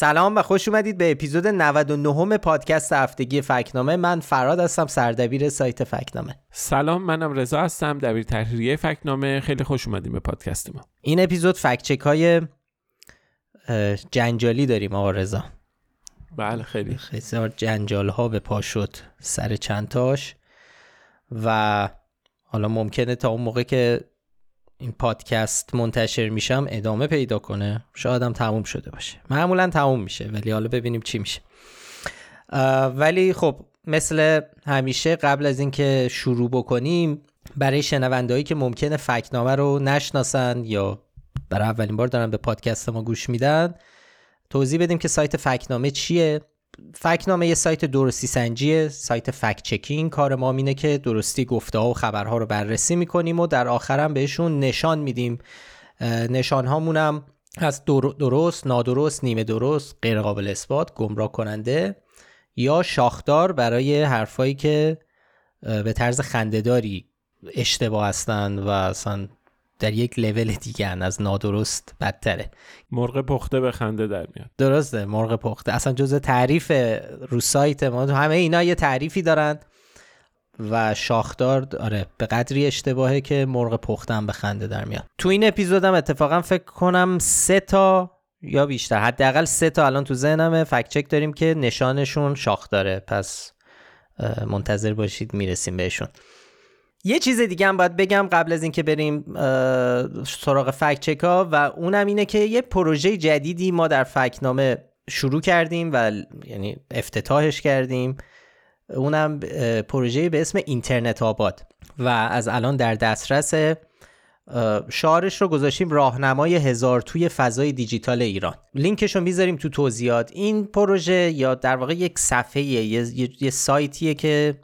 سلام و خوش اومدید به اپیزود 99 پادکست هفتگی فکنامه. من فراد هستم سردبیر سایت فکنامه. سلام منم رضا هستم دبیر تحریریه فکنامه. خیلی خوش اومدیم به پادکست ما. این اپیزود فکچک های جنجالی داریم آقا رضا. بله خیلی. خیلی جنجال ها به پا شد سر چندتاش و حالا ممکنه تا اون موقع که این پادکست منتشر میشم ادامه پیدا کنه. شاید هم تموم شده باشه. معمولا تموم میشه ولی حالا ببینیم چی میشه. ولی خب مثل همیشه قبل از اینکه شروع بکنیم برای شنوندهایی که ممکنه فکنامه رو نشناسن یا برای اولین بار دارن به پادکست ما گوش میدن توضیح بدیم که سایت فکنامه چیه. فکنامه یه سایت درستی سنجیه سایت فکت چکینگ. کار ما اینه که درستی گفته و خبرها رو بررسی می‌کنیم و در آخرم بهشون نشان میدیم. نشان هامونم از درست نادرست نیمه درست غیر قابل اثبات گمراه کننده یا شاخدار برای حرفایی که به طرز خندهداری اشتباه هستن و اصلا در یک لول دیگه از نادرست بدتره. مرغ پخته به خنده در میاد. درسته مرغ پخته. اصلا جزء تعریف رو سایت ما همه اینا یه تعریفی دارن و شاخدار آره به قدری اشتباهه که مرغ پختم به خنده در میاد. تو این اپیزودم اتفاقا فکر کنم سه تا یا بیشتر حداقل سه تا الان تو ذهنمه. فکت چک داریم که نشانشون شاخ داره پس منتظر باشید می‌رسیم بهشون. یه چیز دیگه هم باید بگم قبل از اینکه بریم سراغ فکت چکا و اونم اینه که یه پروژه جدیدی ما در فکنامه شروع کردیم و یعنی افتتاحش کردیم. اونم پروژه به اسم اینترنت آباد و از الان در دسترس شعارش رو گذاشتیم راهنمای هزار توی فضای دیجیتال ایران. لینکش رو می‌ذاریم تو توضیحات. این پروژه یا در واقع یک صفحه یه, یه سایتیه که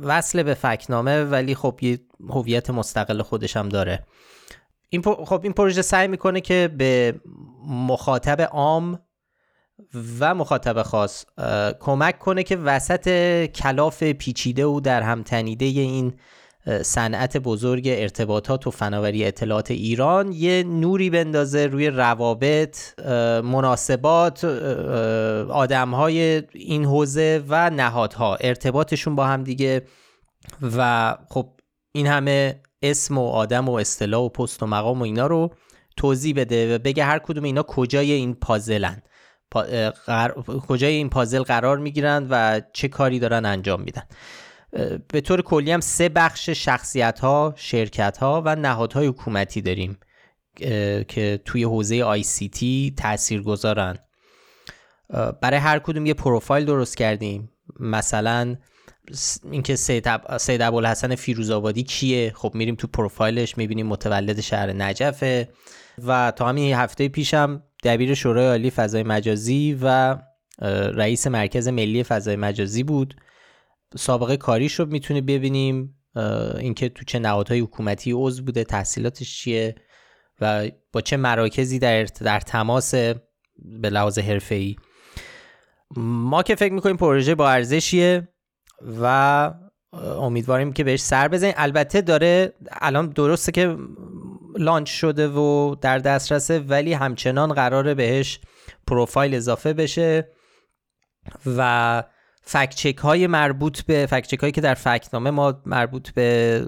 وصل به فکنامه ولی خب یه هویت مستقل خودش هم داره. این خب این پروژه سعی می‌کنه که به مخاطب عام و مخاطب خاص کمک کنه که وسط کلاف پیچیده و در هم تنیده این صنعت بزرگ ارتباطات و فناوری اطلاعات ایران یه نوری بندازه روی روابط مناسبات آدمهای این حوزه و نهادها. ارتباطشون با هم دیگه و خب این همه اسم و آدم و اصطلاح و پست و مقام و اینا رو توضیح بده و بگه هر کدوم اینا کجای این پازلن. کجای این پازل قرار می‌گیرن و چه کاری دارن انجام میدن. به طور کلی هم سه بخش شخصیت ها شرکت ها و نهادهای حکومتی داریم که توی حوزه آی سی تی تأثیر گذارن برای هر کدوم یه پروفایل درست کردیم. مثلا اینکه سید, سید ابوالحسن فیروزآبادی کیه؟ خب میریم تو پروفایلش می‌بینیم متولد شهر نجفه و تا همین هفته پیشم دبیر شورای عالی فضای مجازی و رئیس مرکز ملی فضای مجازی بود. سابقه کاریش رو می‌تونه ببینیم اینکه تو چه نهادهای حکومتی عضو بوده تحصیلاتش چیه و با چه مراکزی در, در تماس به لحاظ حرفه‌ای. ما که فکر می‌کنیم پروژه با ارزشیه و امیدواریم که بهش سر بزنیم. البته داره الان درسته که لانچ شده و در دسترسه ولی همچنان قراره بهش پروفایل اضافه بشه و فکچک های مربوط به فکچک هایی که در فکنامه ما مربوط به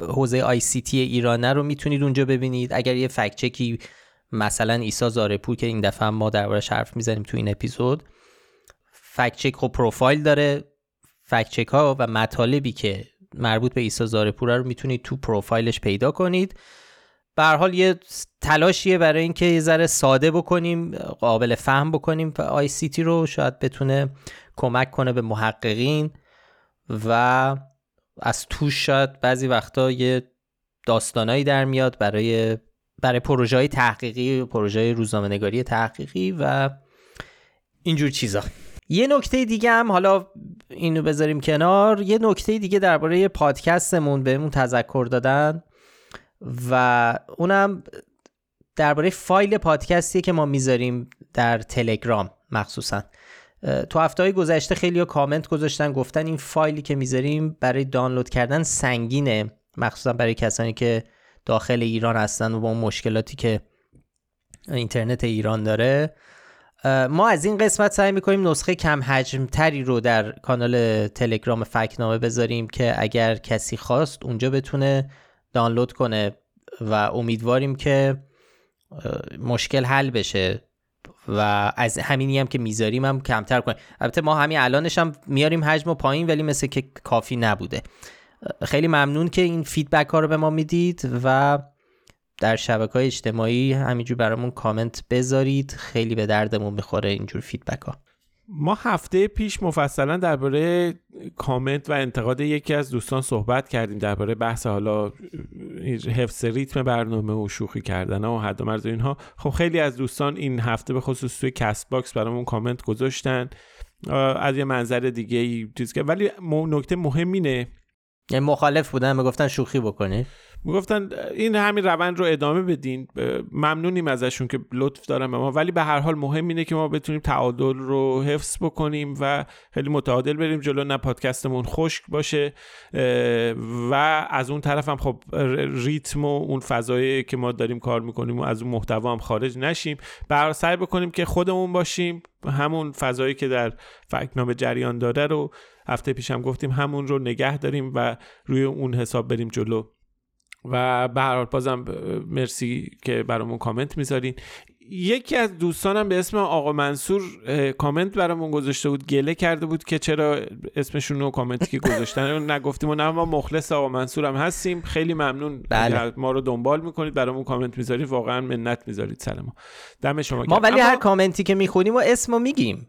حوزه آی سی تی ایرانه رو می‌تونید اونجا ببینید. اگر یه فکچکی مثلا ایسا زارپور که این دفعه ما دربارش حرف می‌زنیم تو این اپیزود فکچک خب پروفایل داره. فکچک ها و مطالبی که مربوط به ایسا زارپور رو می‌تونید تو پروفایلش پیدا کنید. به حال یه تلاشیه برای اینکه یه ذره ساده بکنیم قابل فهم بکنیم و آی سی تی رو شاید بتونه کمک کنه به محققین و از توش شاید بعضی وقتا یه داستانایی در میاد برای برای پروژه های تحقیقی پروژه های روزنامه‌نگاری تحقیقی و اینجور چیزا. یه نکته دیگه هم حالا اینو بذاریم کنار. یه نکته دیگه درباره پادکستمون بهمون تذکر دادن و اونم درباره فایل پادکستی که ما می‌ذاریم در تلگرام مخصوصا. تو هفته های گذشته خیلی ها کامنت گذاشتن گفتن این فایلی که می‌ذاریم برای دانلود کردن سنگینه. مخصوصا برای کسانی که داخل ایران هستن و با اون مشکلاتی که اینترنت ایران داره. ما از این قسمت سعی می‌کنیم نسخه کم حجم تری رو در کانال تلگرام فکنامه بذاریم که اگر کسی خواست اونجا بتونه دانلود کنه و امیدواریم که مشکل حل بشه. و از همینی هم که می‌ذاریم هم کمتر کنیم. البته ما همین الانش هم میاریم حجم و پایین ولی مثل که کافی نبوده. خیلی ممنون که این feedback ها رو به ما می‌دید و در شبکه های اجتماعی همینجور برامون کامنت بذارید. خیلی به دردمون می‌خوره اینجور feedback ها. ما هفته پیش مفصلا درباره کامنت و انتقاد یکی از دوستان صحبت کردیم درباره بحث حالا حفظ ریتم برنامه و شوخی کردن و حد و مرز اینها. خب خیلی از دوستان این هفته به خصوص توی Castbox برامون کامنت گذاشتن از یه منظر دیگه ای چیز که ولی نکته مهم اینه یعنی مخالف بودن می‌گفتن شوخی بکنید. می‌گفتن این همین روند رو ادامه بدین. ممنونیم ازشون که لطف دارن به ما. ولی به هر حال مهم اینه که ما بتونیم تعادل رو حفظ بکنیم و خیلی متعادل بریم جلو نه پادکستمون خشک باشه. و از اون طرف هم خب ریتم و اون فضایی که ما داریم کار می‌کنیم و از اون محتوا هم خارج نشیم. بر سعی بکنیم که خودمون باشیم. همون فضایی که در فکنامه جریان داره رو هفته پیشم گفتیم همون رو نگه داریم و روی اون حساب بریم جلو. و به هر حال بازم مرسی که برامون کامنت می‌ذارین. یکی از دوستانم به اسم آقا منصور کامنت برامون گذاشته بود گله کرده بود که چرا اسمشون رو کامنتی که گذاشتن. نگفتیم و نه ما مخلص آقا منصور هم هستیم. خیلی ممنون. بله. ما رو دنبال می‌کنید برامون کامنت می‌ذارید. واقعا منت می‌ذارید سر ما. دم شما ما ولی هر کامنتی که می‌خونیم و اسمو میگیم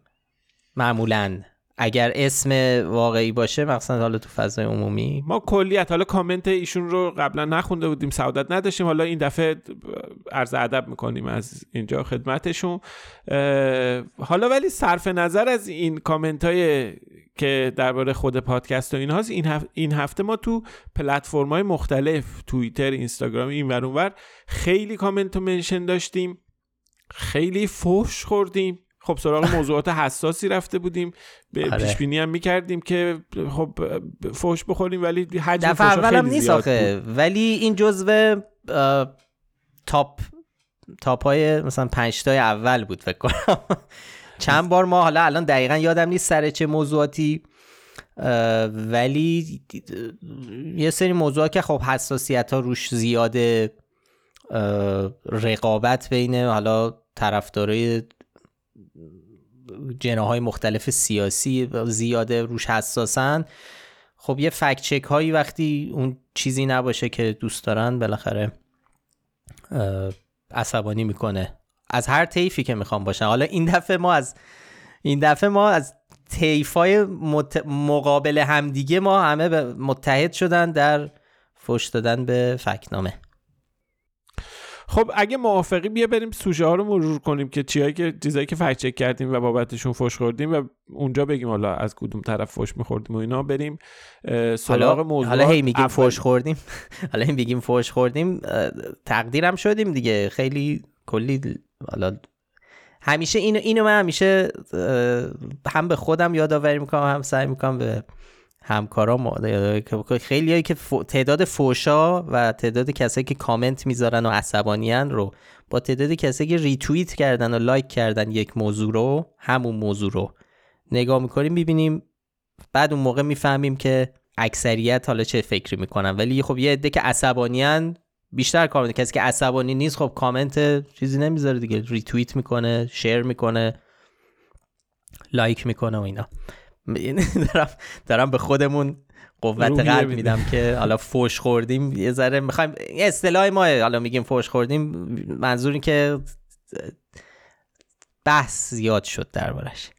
معمولا. اگر اسم واقعی باشه مثلا حالا تو فضای عمومی. ما کلیت حالا کامنت ایشون رو قبلا نخونده بودیم سعادت نداشتیم. حالا این دفعه عرض ادب می‌کنیم از اینجا خدمتشون. حالا ولی صرف نظر از این کامنت های که درباره خود پادکست و اینهاست این, هفته این هفته ما تو پلتفرم های مختلف توییتر اینستاگرام این ور اونور خیلی کامنت و منشن داشتیم. خیلی فوش خوردیم. خب سراغ موضوعات حساسی رفته بودیم. به آره. پیش بینی هم می‌کردیم که خب فوش بخوریم ولی حجم دفعه اولم نیست آخه. ولی این جزو تاپ تاپ های مثلا پنج تای اول بود فکر کنم. چند بار ما حالا الان دقیقا یادم نیست سر چه موضوعاتی ولی یه سری موضوعات که خب حساسیت ها روش زیاده رقابت بین حالا طرفدارای جناهای مختلف سیاسی زیاده روش حساسن. خب یه فکت چک هایی وقتی اون چیزی نباشه که دوست دارن بالاخره عصبانی می‌کنه. از هر طیفی که می‌خوام باشن. حالا این دفعه ما از این دفعه ما از های مت... مقابل همدیگه ما همه متحد شدن در فش دادن به فکنامه. خب اگه موافقی بیا بریم سوژه ها رو مرور کنیم که چیایی که چیزایی که فکت چک کردیم و بابتشون فوش خوردیم و اونجا بگیم حالا از کدوم طرف فوش میخوردیم و اینا بریم سراغ موضوع حالا هی میگیم فوش خوردیم. حالا هی میگیم فوش خوردیم تقدیرم شدیم دیگه. خیلی کلی حالا همیشه اینو اینو من همیشه هم به خودم یادآوری می‌کنم هم سعی می‌کنم به همکارا خیلی هایی که تعداد فوشا و تعداد کسایی که کامنت می‌ذارن و عصبانیان رو با تعداد کسایی که ریتویت کردن و لایک کردن یک موضوع رو همون موضوع رو نگاه می‌کنیم می‌بینیم بعد اون موقع می‌فهمیم که اکثریت حالا چه فکری می‌کنن. ولی خب یه عده که عصبانیان بیشتر کار کسی که عصبانی نیست خب کامنت چیزی نمی‌ذاره دیگه. ریتویت می‌کنه share می‌کنه لایک می‌کنه و اینا. دارم, دارم به خودمون قوت قلب میدم که حالا فوش خوردیم. یه ذره می‌خوایم اصطلاح ما حالا میگیم فوش خوردیم. منظور این که بحث زیاد شد دربارش.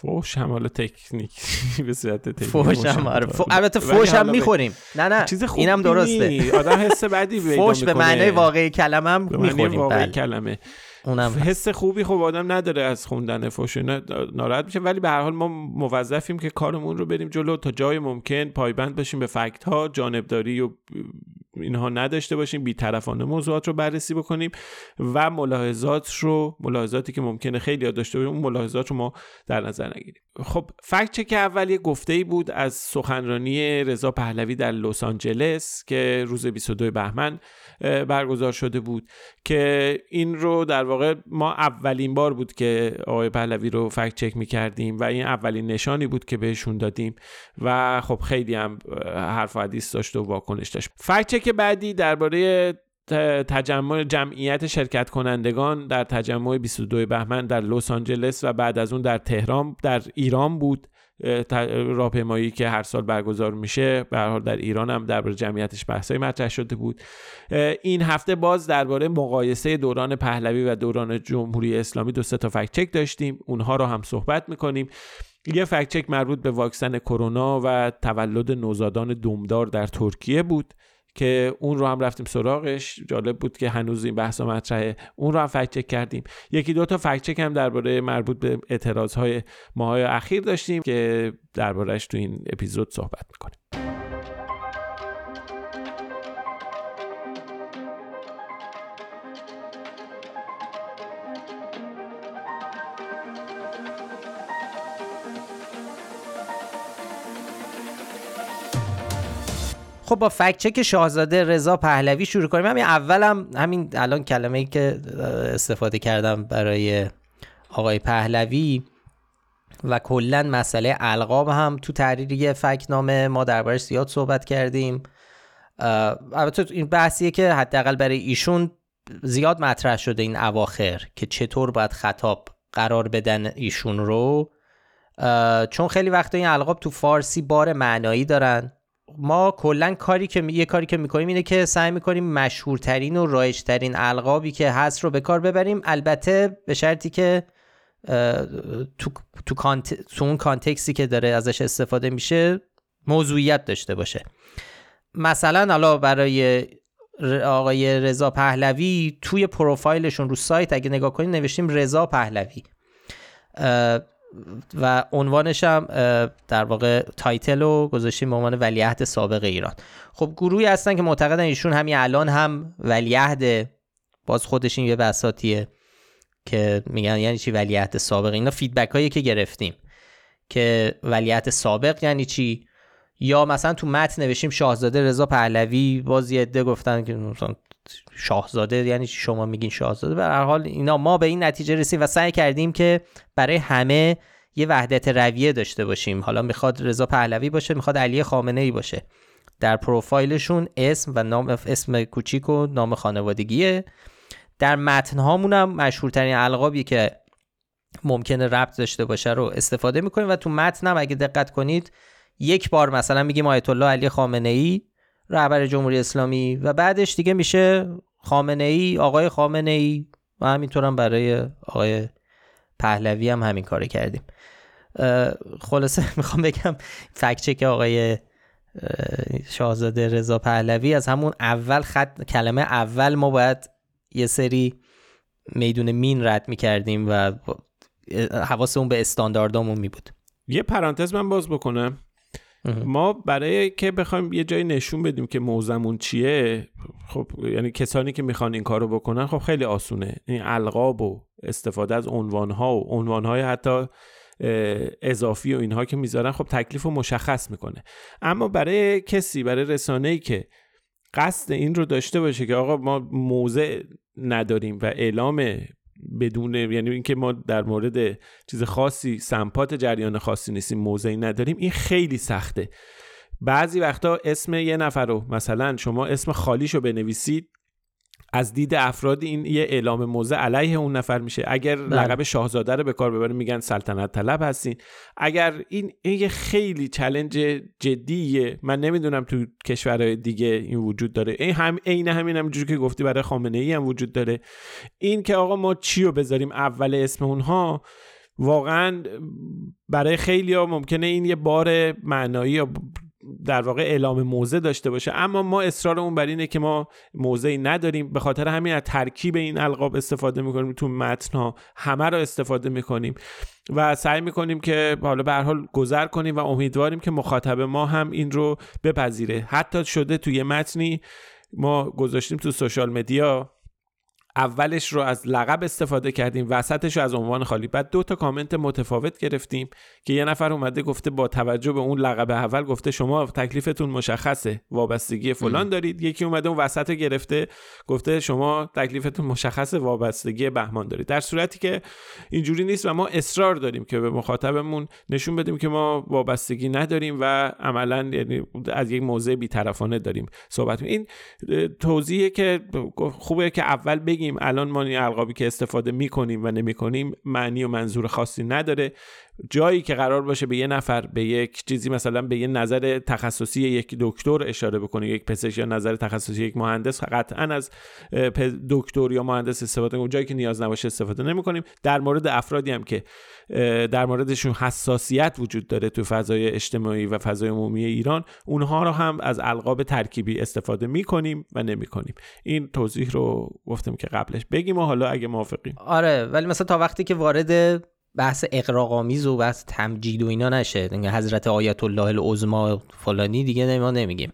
فوش هم حالا تکنیک. به صورت تکنیک فوش هم آره البته فوش هم می‌خوریم. نه نه چیز اینم درسته. آدم حس بعدی فوش به معنای واقعی کلمه هم می‌خوریم. واقعی بله. کلمه. اونم حس خوبی خب آدم نداره از خوندن فوش ناراحت میشه ولی به هر حال ما موظفیم که کارمون رو بریم جلو تا جای ممکن پایبند بشیم به فکت ها جانبداری و اینها نداشته باشیم. بیطرفانه موضوعات رو بررسی بکنیم و ملاحظات رو ملاحظاتی که ممکنه خیلی داشته باشیم اون ملاحظات رو ما در نظر نگیریم. خب فکت چک اول یه گفته ای بود از سخنرانی رضا پهلوی در لس آنجلس که روز 22 بهمن برگزار شده بود که این رو در واقع ما اولین بار بود که آقای پهلوی رو فکت چک می کردیم و این اولین نشانی بود که بهشون دادیم و خب خیلی هم حرف و حدیث داشت و واکنش داشت. فکت چک بعدی درباره تجمع جمعیت شرکت کنندگان در تجمع 22 بهمن در لس آنجلس و بعد از اون در تهران در ایران بود. راهپیمایی که هر سال برگزار میشه به حال در ایران هم درباره جمعیتش بحثای مطرح شده بود. این هفته باز درباره مقایسه دوران پهلوی و دوران جمهوری اسلامی دو سه تا فکت چک داشتیم. اونها رو هم صحبت می‌کنیم. یه فکت چک مربوط به واکسن کرونا و تولد نوزادان دمدار در ترکیه بود. که اون رو هم رفتیم سراغش. جالب بود که هنوز این بحث مطرحه. اون رو هم فکت کردیم. یکی دو تا فکت هم درباره مربوط به اعتراض های ماهای اخیر داشتیم که دربارهش تو این اپیزود صحبت می‌کنیم. خب با فکت چک شاهزاده رضا پهلوی شروع کنیم. همین اولم همین الان کلمه ای که استفاده کردم برای آقای پهلوی و کلا مسئله القاب هم تو تحریر فکنامه ما دربارش زیاد صحبت کردیم. البته این بحثیه که حداقل برای ایشون زیاد مطرح شده این اواخر که چطور باید خطاب قرار بدن ایشون رو. چون خیلی وقت این القاب تو فارسی بار معنایی دارن. ما کلا کاری که یه کاری که می‌کنیم اینه که سعی می‌کنیم مشهورترین و رایجترین القابی که هست رو به کار ببریم. البته به شرطی که تو, تو, کانت... تو اون کانتکسی که داره ازش استفاده میشه موضوعیت داشته باشه. مثلا حالا برای آقای رضا پهلوی توی پروفایلشون رو سایت اگه نگاه کنید نوشتیم رضا پهلوی. و عنوانش هم در واقع title رو گذاشتیم به عنوان ولیعهد سابق ایران. خب گروهی هستن که معتقدن ایشون همین الان هم ولیعهد باز خودش این یه بساطیه که میگن یعنی چی ولیعهد سابق. اینا feedback هایی که گرفتیم که ولیعهد سابق یعنی چی؟ یا مثلا تو متن نوشتیم شاهزاده رضا پهلوی باز یه عده گفتن که مثلا شاهزاده یعنی شما میگین شاهزاده. به هر حال اینا ما به این نتیجه رسیدیم و سعی کردیم که برای همه یه وحدت رویه داشته باشیم. حالا می‌خواد رضا پهلوی باشه می‌خواد علی خامنه ای باشه. در پروفایلشون اسم و نام اسم کوچیک و نام خانوادگیه. در متن هامون هم مشهورترین القابی که ممکنه ربط داشته باشه رو استفاده می‌کنیم و تو متن هم اگه دقت کنید یک بار مثلا میگیم آیت الله علی خامنه ای رهبر جمهوری اسلامی و بعدش دیگه میشه خامنه ای آقای خامنه ای و همینطور هم برای آقای پهلوی هم همین کار کردیم. خلاصه می‌خوام بگم فکچه که آقای شاهزاده رضا پهلوی از همون اول خط کلمه اول ما باید یه سری میدون مین رد می‌کردیم و حواسمون به استانداردامون می بود یه پرانتز من باز بکنم. ما برای که بخوایم یه جایی نشون بدیم که موزمون چیه خب یعنی کسانی که می‌خوان این کارو بکنن خب خیلی آسونه. این القاب و استفاده از عنوانها و عنوانهای حتی اضافی و اینها که می‌ذارن خب تکلیف رو مشخص می‌کنه. اما برای کسی برای رسانه ای که قصد این رو داشته باشه که آقا ما موضع نداریم و اعلام بدون یعنی اینکه ما در مورد چیز خاصی سمپات جریان خاصی نیستیم موضعی نداریم این خیلی سخته. بعضی وقتا اسم یه نفر رو مثلا شما اسم خالیشو بنویسید از دید افراد این یه اعلام موضع علیه اون نفر میشه. اگر بله. لقب شاهزاده رو به کار ببرین میگن سلطنت طلب هستین. اگر این, این یه خیلی چلنج جدیه. من نمی‌دونم تو کشورهای دیگه این وجود داره. این هم عین همین هم که گفتی برای خامنه ای هم وجود داره. این که آقا ما چی رو بذاریم اول اسم اونها واقعا برای خیلی ها ممکنه این یه بار معنایی یا در واقع اعلام موضع داشته باشه. اما ما اصرارمون بر اینه که ما موضعی نداریم. به خاطر همین از ترکیب این القاب استفاده می‌کنیم تو متن ها. همه رو استفاده می‌کنیم. و سعی می‌کنیم که حالا به حال گذر کنیم و امیدواریم که مخاطب ما هم این رو بپذیره. حتی شده توی متنی ما گذاشتیم تو سوشال مدیا. اولش رو از لقب استفاده کردیم وسطش رو از عنوان خالی. بعد دو تا کامنت متفاوت گرفتیم که یه نفر اومده گفته با توجه به اون لقب اول گفته شما تکلیفتون مشخصه وابستگی فلان دارید. یکی اومده اون وسط گرفته گفته شما تکلیفتون مشخصه وابستگی بهمان دارید. در صورتی که اینجوری نیست و ما اصرار داریم که به مخاطبمون نشون بدیم که ما وابستگی نداریم و عملا یعنی از یک موضع بیطرفانه داریم صحبت این توضیحه که خوبه که اول بگیم الان ما این القابی که استفاده می‌کنیم و نمی‌کنیم معنی و منظور خاصی نداره. جایی که قرار باشه به یه نفر به یک چیزی مثلا به یه نظر تخصصی یک دکتر اشاره بکنه یک پزشک یا نظر تخصصی یک مهندس قطعا از دکتر یا مهندس استفاده کنیم جایی که نیاز نباشه استفاده نمی کنیم در مورد افرادی هم که در موردشون حساسیت وجود داره تو فضای اجتماعی و فضای عمومی ایران اونها رو هم از القاب ترکیبی استفاده می کنیم و نمی کنیم این توضیح رو گفتم که قبلش بگیم و حالا اگه موافقیم. آره ولی مثلا تا وقتی که وارد بحث اقراقامیز و بحث تمجید و اینا نشه. حضرت آیت الله العظما فلانی دیگه ما نمیگیم.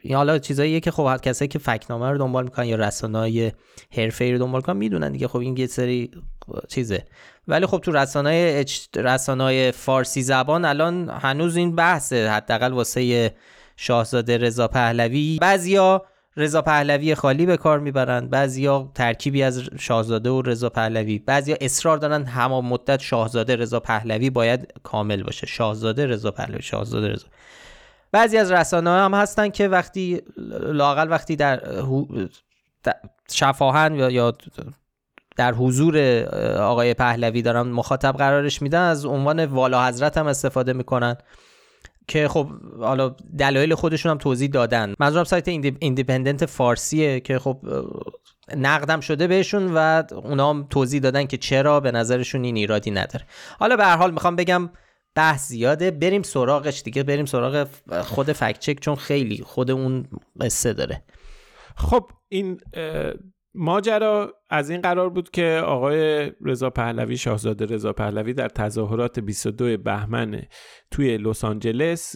این حالا چیزاییه که خب کسایی که فکنامه رو دنبال می‌کنن یا رسانه‌های حرفه‌ای رو دنبال می‌کنن می‌دونن دیگه. خب این یه سری چیزه. ولی خب تو رسانه‌های اج... رسانه‌های فارسی زبان الان هنوز این بحثه. حداقل واسه شاهزاده رضا پهلوی. بعضیا رضا پهلوی خالی به کار می‌برند. بعضیا ترکیبی از شاهزاده و رضا پهلوی. بعضیا اصرار دارن همان مدت شاهزاده رضا پهلوی باید کامل باشه. شاهزاده رضا پهلوی شاهزاده رضا. بعضی از رسانه هم هستن که وقتی لاقل وقتی در شفاهن یا در حضور آقای پهلوی دارن مخاطب قرارش میدن از عنوان والا حضرت هم استفاده می‌کنن. که خب حالا دلایل خودشون هم توضیح دادن. منظورم سایت ایندیپندنت فارسیه که خب نقدم شده بهشون و اونا هم توضیح دادن که چرا به نظرشون این ایرادی نداره. حالا به هر حال می‌خوام بگم بحث زیاده. بریم سراغش دیگه. بریم سراغ خود فکت چون خیلی خود اون قصه داره. خب این ماجرا از این قرار بود که آقای رضا پهلوی شاهزاده رضا پهلوی در تظاهرات 22 بهمن توی لس آنجلس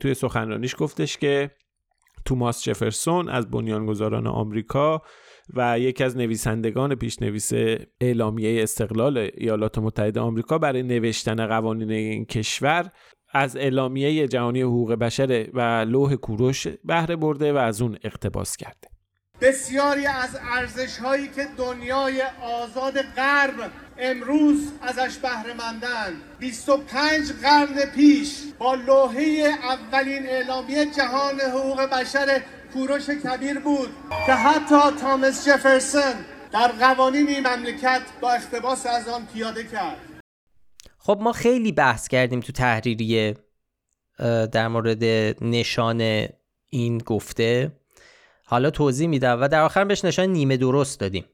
توی سخنرانیش گفتش که توماس جفرسون از بنیانگذاران آمریکا و یکی از نویسندگان پیشنویس اعلامیه استقلال ایالات متحده آمریکا برای نوشتن قوانین این کشور از اعلامیه جهانی حقوق بشر و لوح کوروش بهره برده و از اون اقتباس کرده. بسیاری از ارزش هایی که دنیای آزاد غرب امروز ازش بهره مندن 25 قرن پیش با لوحه اولین اعلامیه جهان حقوق بشر کوروش کبیر بود که حتی تامس جفرسون در قوانین مملکت با اقتباس از آن پیاده کرد. خب ما خیلی بحث کردیم تو تحریریه در مورد نشان این گفته. حالا توضیح میدم و در آخر بهش نشان نیمه درست دادیم.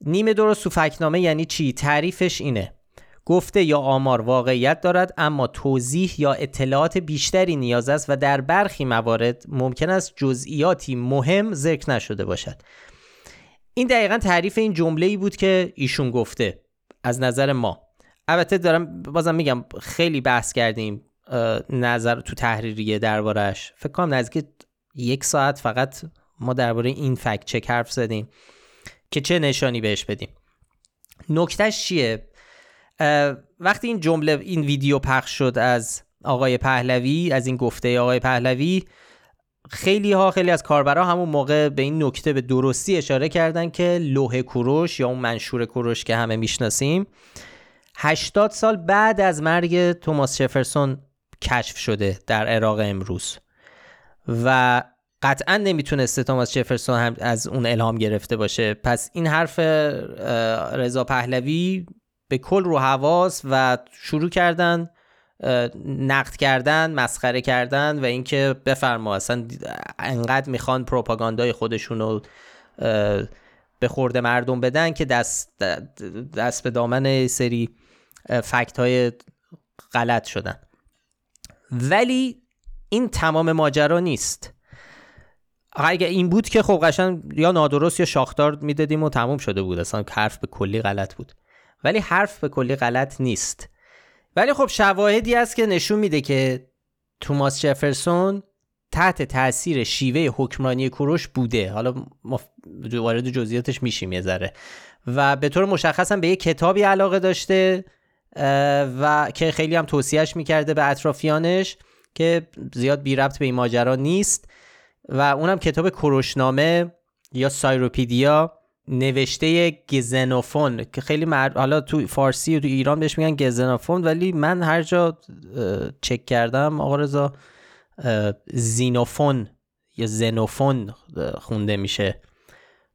نیمه درست تو فکنامه یعنی چی؟ تعریفش اینه. گفته یا آمار واقعیت دارد اما توضیح یا اطلاعات بیشتری نیاز است و در برخی موارد ممکن است جزئیاتی مهم ذکر نشده باشد. این دقیقا تعریف این جمله ای بود که ایشون گفته از نظر ما. البته دارم بازم میگم خیلی بحث کردیم نظر تو تحریریه دربارش فکر کنم نزدیک یک ساعت فقط ما درباره این فکت چک حرف زدیم که چه نشانی بهش بدیم. نکتهش چیه؟ وقتی این جمله این ویدیو پخش شد از آقای پهلوی از این گفته آقای پهلوی خیلی ها خیلی از کاربرا همون موقع به این نکته به درستی اشاره کردن که لوح کوروش یا اون منشور کوروش که همه می‌شناسیم 80 سال بعد از مرگ توماس شفرسون کشف شده در عراق امروز. و قطعا نمی‌تونسته توماس جفرسون هم از اون الهام گرفته باشه. پس این حرف رضا پهلوی به کل رو حواس و شروع کردن نقد کردن مسخره کردن و اینکه بفرما. اصلا انقدر می‌خوان پروپاگاندای خودشون رو به خورده مردم بدن که دست, دست به دامن سری فکت های غلط شدن. ولی این تمام ماجرا نیست. اگه این بود که خب قشن یا نادرست یا شاختار می‌دادیم و تموم شده بود. اصلا حرف به کلی غلط بود. ولی حرف به کلی غلط نیست. ولی خب شواهدی هست که نشون میده که توماس جفرسون تحت تاثیر شیوه حکمرانی کوروش بوده. حالا ما وارد جزئیاتش میشیم یه ذره. و به طور مشخص به یه کتابی علاقه داشته و که خیلی هم توصیهش می‌کرده به اطرافیانش. که زیاد بی ربط به این ماجرا نیست و اونم کتاب کروشنامه یا سایروپیدیا نوشته گزنوفون که خیلی مر... حالا تو فارسی و تو ایران بهش میگن گزنوفون ولی من هر جا چک کردم آقا رضا زینوفون یا زنوفون خونده میشه.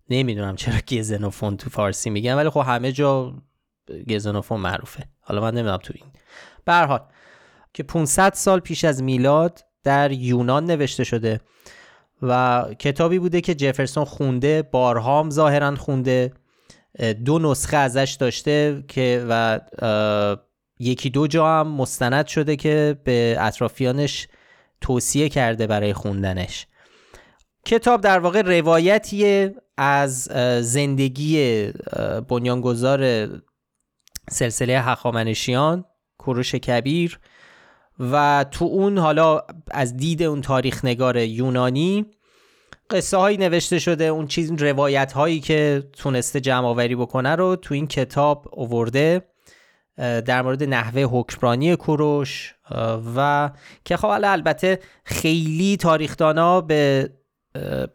نمی‌دونم چرا گزنوفون تو فارسی میگن ولی خب همه جا گزنوفون معروفه. حالا من نمی‌دونم تو این. به حال که 500 سال پیش از میلاد در یونان نوشته شده و کتابی بوده که جفرسون خونده بارهام ظاهرا خونده دو نسخه ازش داشته که و یکی دو جا هم مستند شده که به اطرافیانش توصیه کرده برای خوندنش. کتاب در واقع روایتیه از زندگی بنیانگذار سلسله هخامنشیان کوروش کبیر و تو اون حالا از دید اون تاریخ نگار یونانی قصه هایی نوشته شده اون چیز روایت هایی که تونسته جمع آوری بکنه رو تو این کتاب اوورده در مورد نحوه حکمرانی کوروش و که خب البته خیلی تاریخدانا به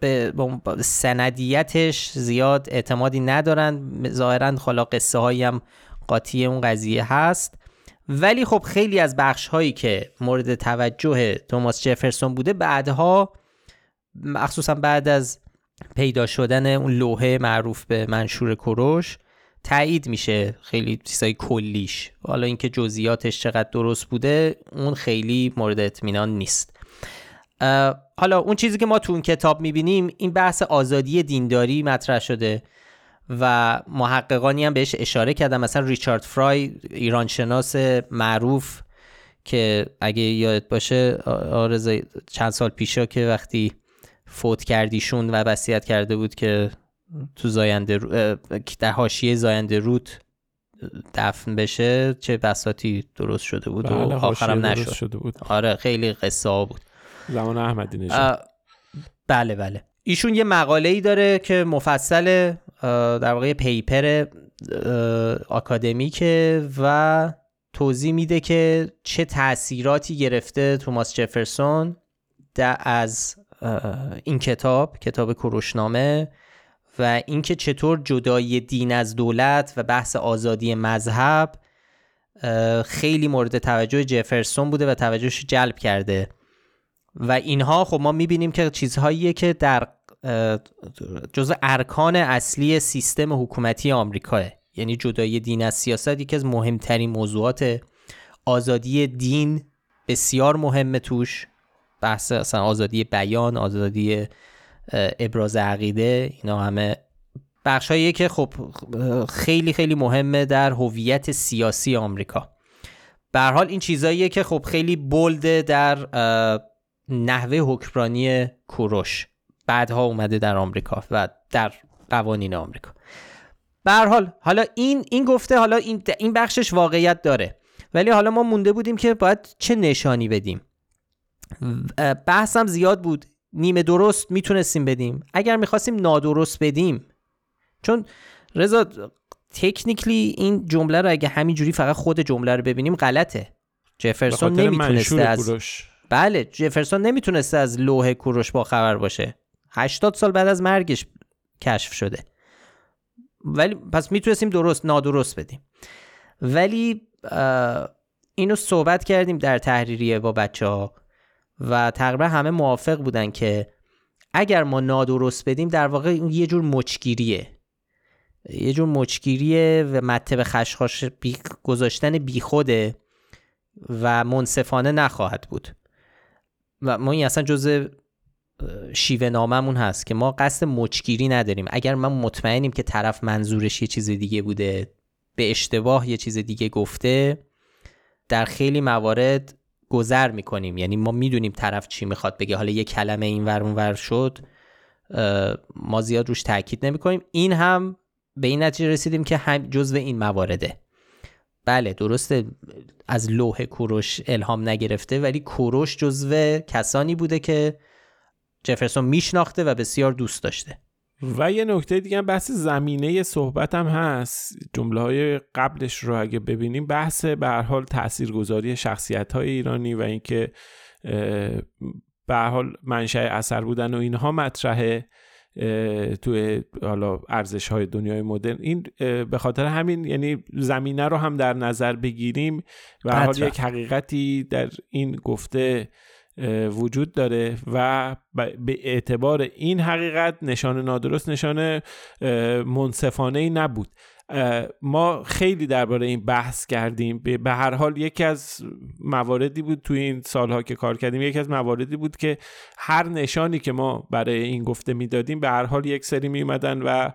به سندیتش زیاد اعتمادی ندارن. ظاهرا حالا قصه هایی هم قاطی اون قضیه هست. ولی خب خیلی از بخش هایی که مورد توجه توماس جفرسون بوده بعدها مخصوصا بعد از پیدا شدن اون لوحه معروف به منشور کروش تایید میشه خیلی چیزای کلیش. حالا اینکه جزئیاتش چقدر درست بوده اون خیلی مورد اطمینان نیست. حالا اون چیزی که ما تو اون کتاب می‌بینیم این بحث آزادی دینداری مطرح شده. و محققانی هم بهش اشاره کردن. مثلا ریچارد فرای ایرانشناس معروف که اگه یادت باشه آرزا چند سال پیشا که وقتی فوت کردیشون و وصیت کرده بود که تو زاینده در حاشیه زاینده روت دفن بشه چه بساتی درست شده بود و بله، آخرم نشد. شده بود. آره خیلی قصه ها بود. زمان احمدی نژاد. بله بله. ایشون یه مقاله ای داره که مفصل در واقع پیپر آکادمیکه و توضیح میده که چه تاثیراتی گرفته توماس جفرسون از این کتاب کتاب کروشنامه و اینکه چطور جدایی دین از دولت و بحث آزادی مذهب خیلی مورد توجه جفرسون بوده و توجهش جلب کرده. و اینها خب ما می‌بینیم که چیزهاییه که در جزء ارکان اصلی سیستم حکومتی آمریکاه. یعنی جدایی دین از سیاست یکی از مهمترین موضوعات آزادی دین بسیار مهمه توش. بحث اصلا آزادی بیان آزادی ابراز عقیده اینا همه بخشاییه که خب خیلی خیلی مهمه در هویت سیاسی آمریکا. به حال این چیزاییه که خب خیلی بلده در نحوه حکمرانی کوروش. بعدها اومده در آمریکا و در قوانین آمریکا. به حال حالا این این گفته حالا این این بخشش واقعیت داره. ولی حالا ما مونده بودیم که باید چه نشانی بدیم. بحثم زیاد بود. نیمه درست می‌تونستیم بدیم. اگر می‌خواستیم نادرست بدیم. چون رضا تکنیکلی این جمله رو اگه همینجوری فقط خود جمله رو ببینیم غلطه. جفرسون نمی‌تونسته از بله جفرسون نمی‌تونسته از لوح کوروش با خبر باشه. 80 سال بعد از مرگش کشف شده. ولی پس می‌تونستیم درست نادرست بدیم. ولی اینو صحبت کردیم در تحریریه با بچه ها و تقریبا همه موافق بودن که اگر ما نادرست بدیم در واقع یه جور مچگیریه. یه جور مچگیریه و مته خشخاش بی گذاشتن بیخوده و منصفانه نخواهد بود. و ما این اصلا جزء شیوه ناممون هست که ما قصد مچگیری نداریم. اگر ما مطمئنیم که طرف منظورش یه چیز دیگه بوده به اشتباه یه چیز دیگه گفته در خیلی موارد گذر می‌کنیم. یعنی ما می‌دونیم طرف چی می‌خواد بگه. حالا یه کلمه این ور ور شد ما زیاد روش تاکید نمی‌کنیم. این هم به این نتیجه رسیدیم که هم جزو این موارده بله درسته. از لوح کوروش الهام نگرفته ولی کوروش جزو کسانی بوده که جفرسون میشناخته و بسیار دوست داشته. و یه نکته دیگه بحث زمینه صحبت هم هست. جمله های قبلش رو اگه ببینیم بحث به هر حال تاثیرگذاری شخصیت های ایرانی و اینکه به هر حال منشأ اثر بودن و اینها مطرحه توی حالا ارزش های دنیای مدرن. این به خاطر همین یعنی زمینه رو هم در نظر بگیریم و حال یک حقیقتی در این گفته وجود داره و به اعتبار این حقیقت نشان نادرست نشان منصفانه ای نبود. ما خیلی درباره این بحث کردیم. به هر حال یکی از مواردی بود توی این سالها که کار کردیم یکی از مواردی بود که هر نشانی که ما برای این گفته می‌دادیم به هر حال یک سری می اومدن و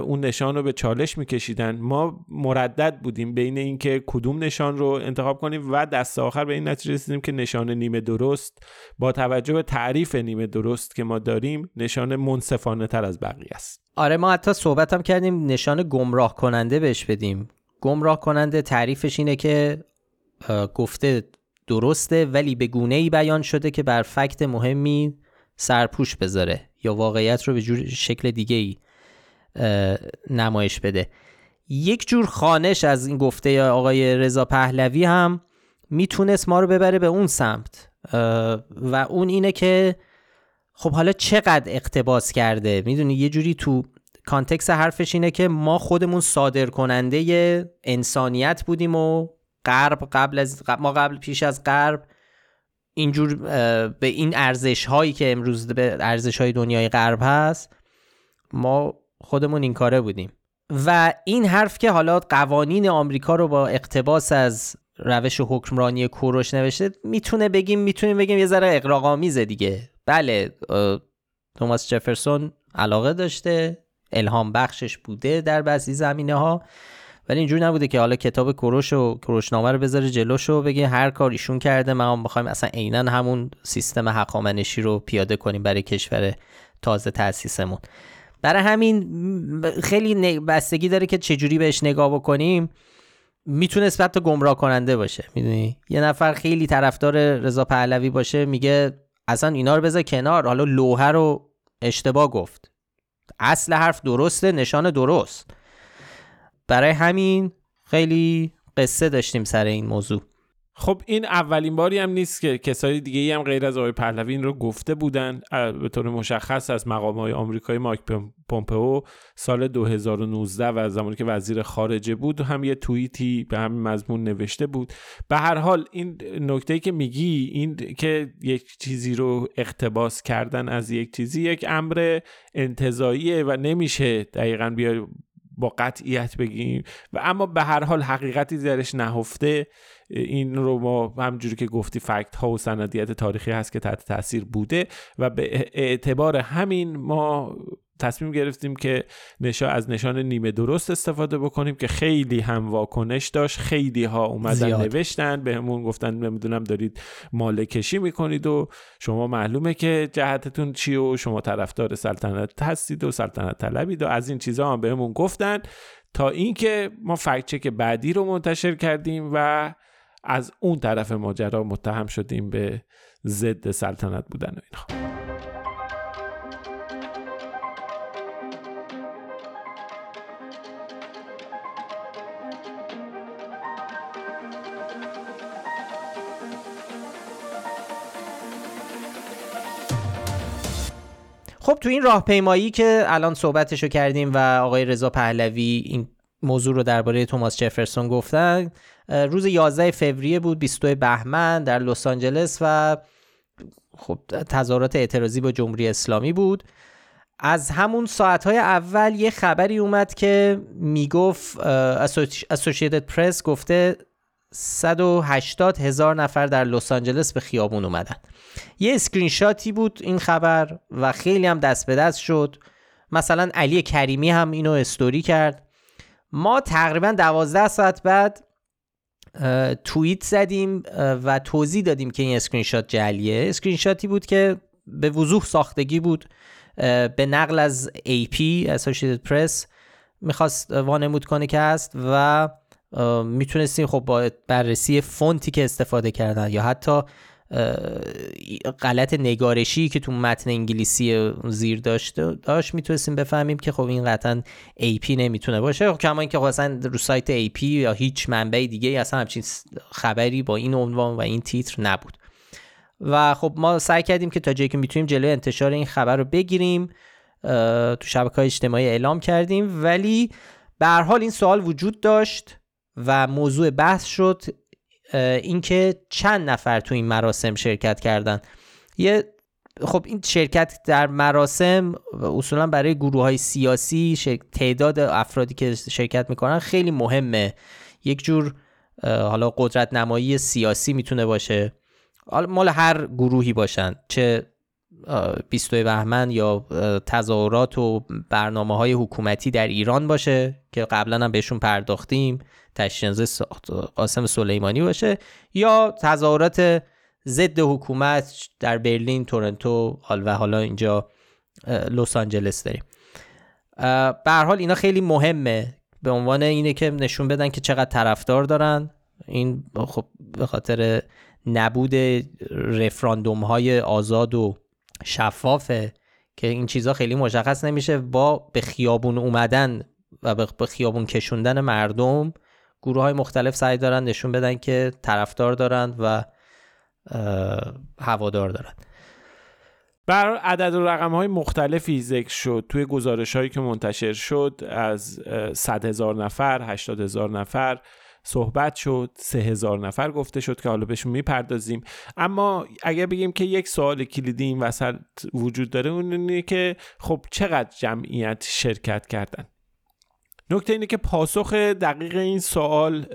اون نشان رو به چالش میکشیدن. ما مردد بودیم بین اینکه کدوم نشان رو انتخاب کنیم و دست آخر به این نتیجه رسیدیم که نشان نیمه درست. با توجه به تعریف نیمه درست که ما داریم نشان منصفانه تر از بقیه است. آره ما حتی هم کردیم نشان گمراه کننده بهش بدیم. گمراه کننده تعریفش اینه که گفته درسته ولی به گونه ای بیان شده که بر فکت مهمی سرپوش بذاره یا واقعیت رو به جور شکل دیگه ای نمایش بده. یک جور خانش از این گفته آقای رضا پهلوی هم می‌تونست ما رو ببره به اون سمت و اون اینه که خب حالا چقدر اقتباس کرده؟ می‌دونی یه جوری تو کانتکس حرفش اینه که ما خودمون صادر کننده انسانیت بودیم و غرب قبل از ما قبل پیش از غرب اینجور به این ارزش هایی که امروز به ارزش های دنیای غرب هست ما خودمون این کاره بودیم. و این حرف که حالا قوانین آمریکا رو با اقتباس از روش حکمرانی کوروش نوشته می‌تونه بگیم می‌تونیم بگیم یه ذره اقراق‌آمیزه دیگه. بله توماس جفرسون علاقه داشته الهام بخشش بوده در بعضی زمینه ها ولی اینجور نبوده که حالا کتاب کروش و کروشنامه رو بذاره جلوش و بگه هر کار ایشون کرده ما هم بخوایم اصلا عینا همون سیستم حقامنشی رو پیاده کنیم برای کشور تازه تاسیسمون برای همین خیلی بستگی داره که چجوری بهش نگاه بکنیم. می‌تونه حتی گمراه کننده باشه می‌دونی؟ یه نفر خیلی طرفدار رضا پهلوی باشه میگه اصلا اینا رو بذار کنار. حالا لوحه رو اشتباه گفت. اصل حرف درسته نشان درست. برای همین خیلی قصه داشتیم سر این موضوع. خب این اولین باری هم نیست که کسای دیگه ای هم غیر از آقای پهلوی این رو گفته بودن به طور مشخص از مقام های آمریکایی مایک پومپئو سال 2019 و زمانی که وزیر خارجه بود هم یه توییتی به همین مضمون نوشته بود. به هر حال این نکته که میگی این که یک چیزی رو اقتباس کردن از یک چیزی یک امر انتظاییه و نمیشه دقیقا بیا با قطعیت بگیم و اما به هر حال حقیقتی درش نهفته. این رو ما همجوری که گفتی فکت ها و سندیت تاریخی هست که تحت تاثیر بوده و به اعتبار همین ما تصمیم گرفتیم که نشا از نشان نیمه درست استفاده بکنیم که خیلی هم واکنش داشت خیلی ها اومدن زیاد. نوشتن به همون گفتن نمی‌دونم دارید مال کشی می‌کنید و شما معلومه که جهتتون چی و شما طرفدار سلطنت هستید و سلطنت طلبید و از این چیزها هم بهمون گفتن تا اینکه ما فکت چک بعدی رو منتشر کردیم و از اون طرف ماجرا متهم شدیم به ضد سلطنت بودن و اینها. خب تو این راهپیمایی که الان صحبتشو کردیم و آقای رضا پهلوی این موضوع رو درباره توماس جفرسون گفتن روز 11 فوریه بود 22 بهمن در لس آنجلس و خب تظاهرات اعتراضی با جمهوری اسلامی بود. از همون ساعتهای اول یه خبری اومد که می‌گفت اسوسییتد پرس گفته 180 هزار نفر در لس آنجلس به خیابون اومدن. یه اسکرین شاتی بود این خبر و خیلی هم دست به دست شد. مثلا علی کریمی هم اینو استوری کرد. ما تقریبا دوازده ساعت بعد توییت زدیم و توضیح دادیم که این screenshot جعلیه screenshot ی بود که به وضوح ساختگی بود به نقل از AP Associated Press می‌خواست وانمود کنه که هست و می‌تونستیم خب با بررسی فونتی که استفاده کردن یا حتی غلط نگارشی که تو متن انگلیسی زیر داشته داشت می‌تونستیم بفهمیم که خب این قطعا AP نمی‌تونه باشه. خب کما اینکه اصلا رو سایت AP یا هیچ منبع دیگه اصلا همچین خبری با این عنوان و این تیتر نبود. و خب ما سعی کردیم که تا جایی که می‌تونیم جلوی انتشار این خبر رو بگیریم تو شبکه اجتماعی اعلام کردیم. ولی به هر حال این سوال وجود داشت و موضوع بحث شد. اینکه چند نفر تو این مراسم شرکت کردن. یه خب این شرکت در مراسم اصولا برای گروه های سیاسی تعداد افرادی که شرکت می‌کنن خیلی مهمه. یک جور حالا قدرت نمایی سیاسی می‌تونه باشه. مال هر گروهی باشن چه 22 بهمن یا تظاهرات و برنامه های حکومتی در ایران باشه که قبلا هم بهشون پرداختیم تشنزه قاسم سلیمانی باشه یا تظاهرات ضد حکومت در برلین تورنتو و حالا اینجا لس آنجلس داریم. به حال اینا خیلی مهمه. به عنوان اینه که نشون بدن که چقدر طرفدار دارن. این خب به خاطر نبود رفراندوم های آزاد و شفافه که این چیزها خیلی مشخص نمیشه. با به خیابون اومدن و به خیابون کشوندن مردم گروه های مختلف سعی دارن نشون بدن که طرفدار دارند و هوادار دارن بر عدد و رقم های مختلفی ذکر شد. توی گزارش هایی که منتشر شد از 100 هزار نفر 80 هزار نفر صحبت شد سه هزار نفر گفته شد که حالا بهشون می‌پردازیم. اما اگر بگیم که یک سوال کلیدی این وسط وجود داره اون اینه که خب چقدر جمعیت شرکت کردن؟ نکته اینه که پاسخ دقیق این سوال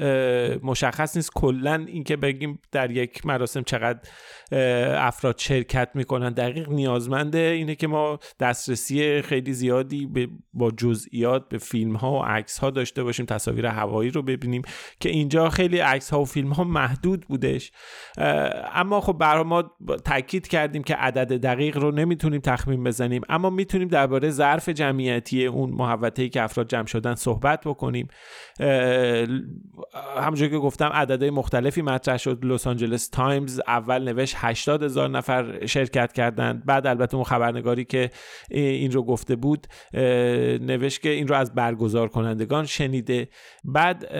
مشخص نیست. کلا اینکه بگیم در یک مراسم چقدر افراد شرکت می‌کنن. دقیق نیازمنده اینه که ما دسترسی خیلی زیادی با جزئیات به فیلم ها و عکس ها داشته باشیم تصاویر هوایی رو ببینیم که اینجا خیلی عکس ها و فیلم ها محدود بودش. اما خب برای ما تاکید کردیم که عدد دقیق رو نمی‌تونیم تخمین بزنیم. اما می‌تونیم درباره ظرف جمعیتی اون محوطه ای که افراد جمع شدن صحبت بکنیم. همونجور که گفتم عددهای مختلفی مطرح شد. لس آنجلس تایمز اول نوشت 80 هزار نفر شرکت کردند. بعد البته اون خبرنگاری که این رو گفته بود نوشت که این رو از برگزار کنندگان شنیده. بعد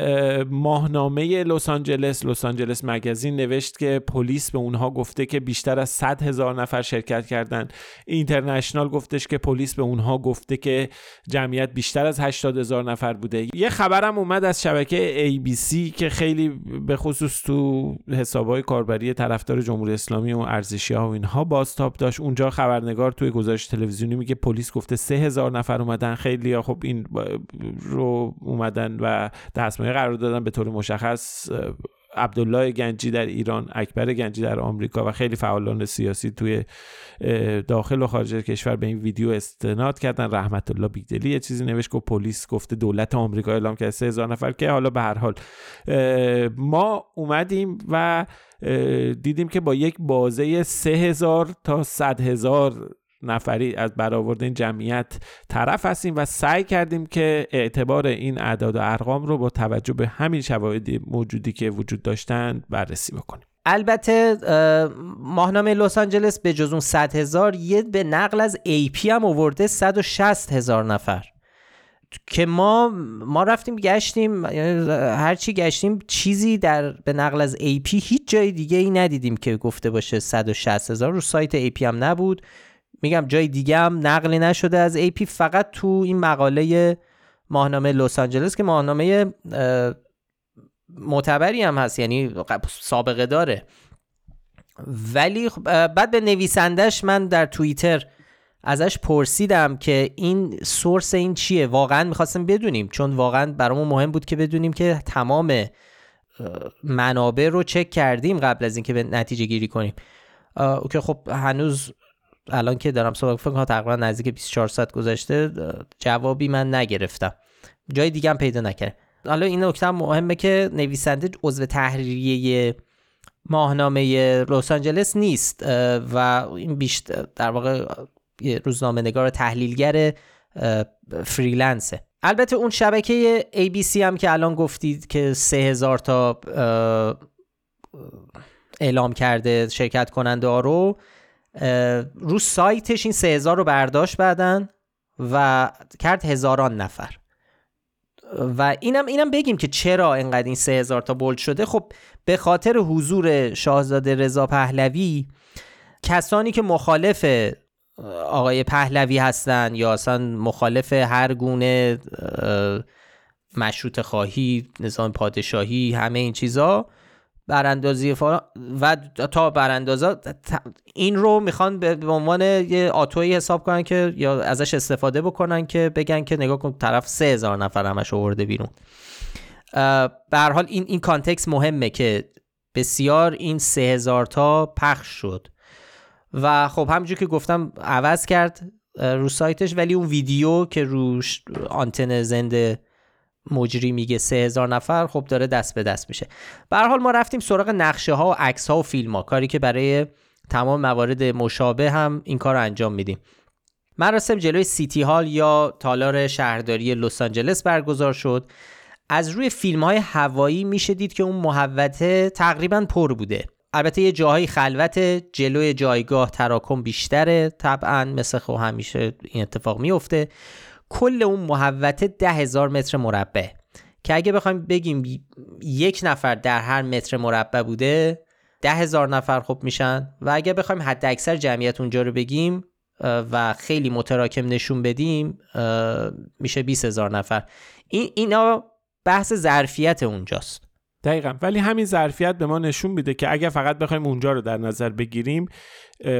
ماهنامه لس آنجلس لس آنجلس مگزین نوشت که پلیس به اونها گفته که بیشتر از 100 هزار نفر شرکت کردند. اینترنشنال گفتش که پلیس به اونها گفته که جمعیت بیشتر از 80 هزار بوده. یه خبرم اومد از شبکه ABC که خیلی به خصوص تو حسابهای کاربری طرفدار جمهوری اسلامی و ارزشی ها و اینها بازتاب داشت. اونجا خبرنگار توی گزارش تلویزیونی میگه پلیس گفته سه هزار نفر اومدن. خیلی خب این رو اومدن و دستمایه قرار دادن به طور مشخص عبدالله گنجی در ایران اکبر گنجی در آمریکا و خیلی فعالان سیاسی توی داخل و خارج کشور به این ویدیو استناد کردن. رحمت الله بیگدلی یه چیزی نوشت که پلیس گفته دولت آمریکا اعلام کرده سه هزار نفر که حالا به هر حال ما اومدیم و دیدیم که با یک بازه سه هزار تا صد هزار نفری از برآورد این جمعیت طرف هستیم و سعی کردیم که اعتبار این اعداد و ارقام رو با توجه به همین شواهد موجودی که وجود داشتند بررسی بکنیم. البته ماهنامه لس آنجلس به جز اون 100 هزار یه به نقل از AP هم آورده 160 هزار نفر. که ما ما رفتیم گشتیم یعنی هرچی گشتیم چیزی در به نقل از AP هیچ جای دیگه ای ندیدیم که گفته باشه 160 هزار. رو سایت AP هم نبود. میگم جای دیگه هم نقلی نشده از پی فقط تو این مقاله ماهنامه لس آنجلس که ماهنامه معتبری هم هست یعنی سابقه داره. ولی خب، بعد به نویسندش من در توییتر ازش پرسیدم که این سورس این چیه؟ واقعا می‌خواستم بدونیم چون واقعا برامون مهم بود که بدونیم که تمام منابع رو چک کردیم قبل از اینکه به نتیجه گیری کنیم. که خب هنوز الان که دارم صحبت فکر تقریبا نزدیک 24 ساعت گذشته جوابی من نگرفتم. جای دیگه هم پیدا نکردم. حالا این نکته مهمه که نویسنده عضو تحریریه ماهنامه لس آنجلس نیست و این بیشتر در واقع روزنامه نگار تحلیلگر فریلنسه. البته اون شبکه ABC هم که الان گفتید که 3000 تا اعلام کرده شرکت کننده ها رو رو سایتش این سه هزار رو برداشت بعدن و کرد هزاران نفر. و اینم اینم بگیم که چرا اینقدر این سه هزار تا بولد شده. خب به خاطر حضور شاهزاده رضا پهلوی کسانی که مخالف آقای پهلوی هستن یا اصلا مخالف هر گونه مشروط خواهی نظام پادشاهی همه این چیزا براندازی و تا براندازا این رو می‌خوان به عنوان یه آتوی حساب کنن که یا ازش استفاده بکنن که بگن که نگاه کن طرف سه هزار نفر همش آورده بیرون. به حال این این کانتکس مهمه که بسیار این سه هزار تا پخش شد. و خب همونجور که گفتم عوض کرد رو سایتش ولی اون ویدیو که روش آنتن زنده مجری میگه سه هزار نفر خب داره دست به دست میشه. به حال ما رفتیم سراغ نقشه ها و عکس ها و فیلم ها کاری که برای تمام موارد مشابه هم این کار رو انجام میدیم. مراسم جلوی سیتی هال یا تالار شهرداری لس آنجلس برگزار شد. از روی فیلم های هوایی میشه دید که اون محوطه تقریبا پر بوده. البته یه جاهای خلوت جلوی جایگاه تراکم بیشتره طبعا مثل خب همیشه این اتفاق میفته. کل اون محوطه ده هزار متر مربع. که اگه بخوایم بگیم یک نفر در هر متر مربع بوده ده هزار نفر خب میشن. و اگه بخوایم حد اکثر جمعیت اونجا رو بگیم و خیلی متراکم نشون بدیم میشه 20 هزار نفر. این اینا بحث ظرفیت اونجاست. دقیقا. ولی همین ظرفیت به ما نشون میده که اگر فقط بخوایم اونجا رو در نظر بگیریم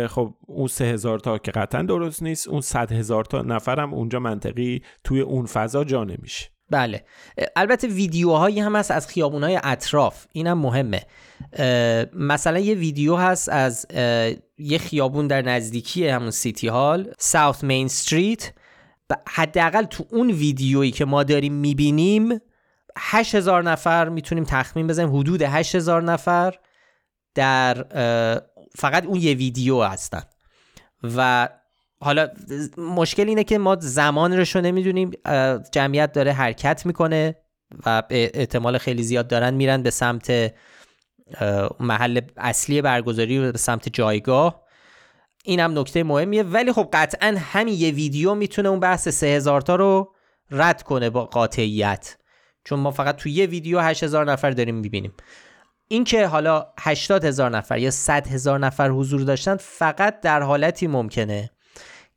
خب اون سه هزار تا که قطعا درست نیست اون صد هزار تا نفرم اونجا منطقی توی اون فضا جا نمیشه. بله. البته ویدیوهایی هم هست از خیابونهای اطراف. اینم مهمه. مثلا یه ویدیو هست از یه خیابون در نزدیکی همون سیتی هال ساوت مین استریت. حداقل تو اون ویدیویی که ما داریم می‌بینیم 8000 نفر می‌تونیم تخمین بزنیم. حدود 8000 نفر در فقط اون یه ویدیو هستن. و حالا مشکل اینه که ما زمان رو نمی‌دونیم. جمعیت داره حرکت می‌کنه و احتمال خیلی زیاد دارن میرن به سمت محل اصلی برگزاری به سمت جایگاه. این هم نکته مهمیه. ولی خب قطعا همین یه ویدیو می‌تونه اون بحث سه هزار تا رو رد کنه با قاطعیت. چون ما فقط تو یه ویدیو 8000 نفر داریم می‌بینیم. اینکه حالا 80 هزار نفر یا 100 هزار نفر حضور داشتن فقط در حالتی ممکنه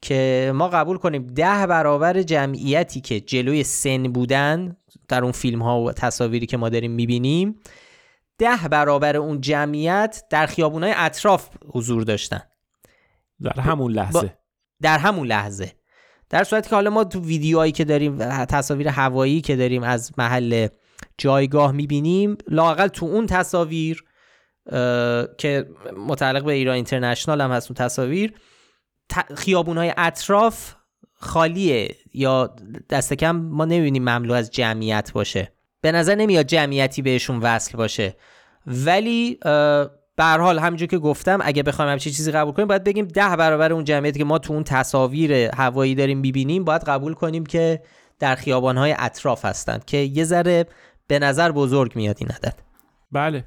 که ما قبول کنیم ده برابر جمعیتی که جلوی سن بودن در اون فیلم ها و تصاویری که ما داریم می‌بینیم ده برابر اون جمعیت در خیابون های اطراف حضور داشتن. در همون لحظه. در همون لحظه. در صورتی که حالا ما تو ویدیوهایی که داریم تصاویر هوایی که داریم از محل جایگاه می‌بینیم لاقل تو اون تصاویر که متعلق به ایران اینترنشنال هم هست اون تصاویر خیابون های اطراف خالیه یا دست کم ما نمی‌بینیم مملو از جمعیت باشه. به نظر نمیاد جمعیتی بهشون وصل باشه. ولی به حال همونجور که گفتم اگه بخوایم همچین چیزی قبول کنیم باید بگیم ده برابر اون جمعیتی که ما تو اون تصاویر هوایی داریم ببینیم باید قبول کنیم که در خیابانهای اطراف هستند که یه ذره به نظر بزرگ میاد این عدد. بله.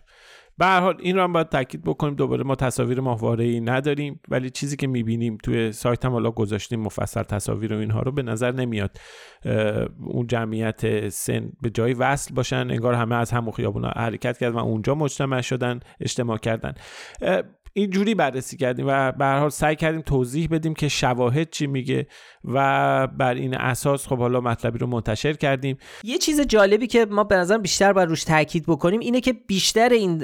به هر حال این رو هم باید تاکید بکنیم. دوباره ما تصاویر ماهواره ای نداریم ولی چیزی که می‌بینیم توی سایت هم حالا گذاشتیم مفصل تصاویر و اینها رو به نظر نمیاد. اون جمعیت سن به جای وصل باشن انگار همه از همون خیابون حرکت کردن و اونجا مجتمع شدن اجتماع کردن. اینجوری بررسی کردیم و به حال سعی کردیم توضیح بدیم که شواهد چی میگه و بر این اساس خب حالا مطلبی رو منتشر کردیم. یه چیز جالبی که ما به نظر بیشتر باید روش تاکید بکنیم اینه که بیشتر این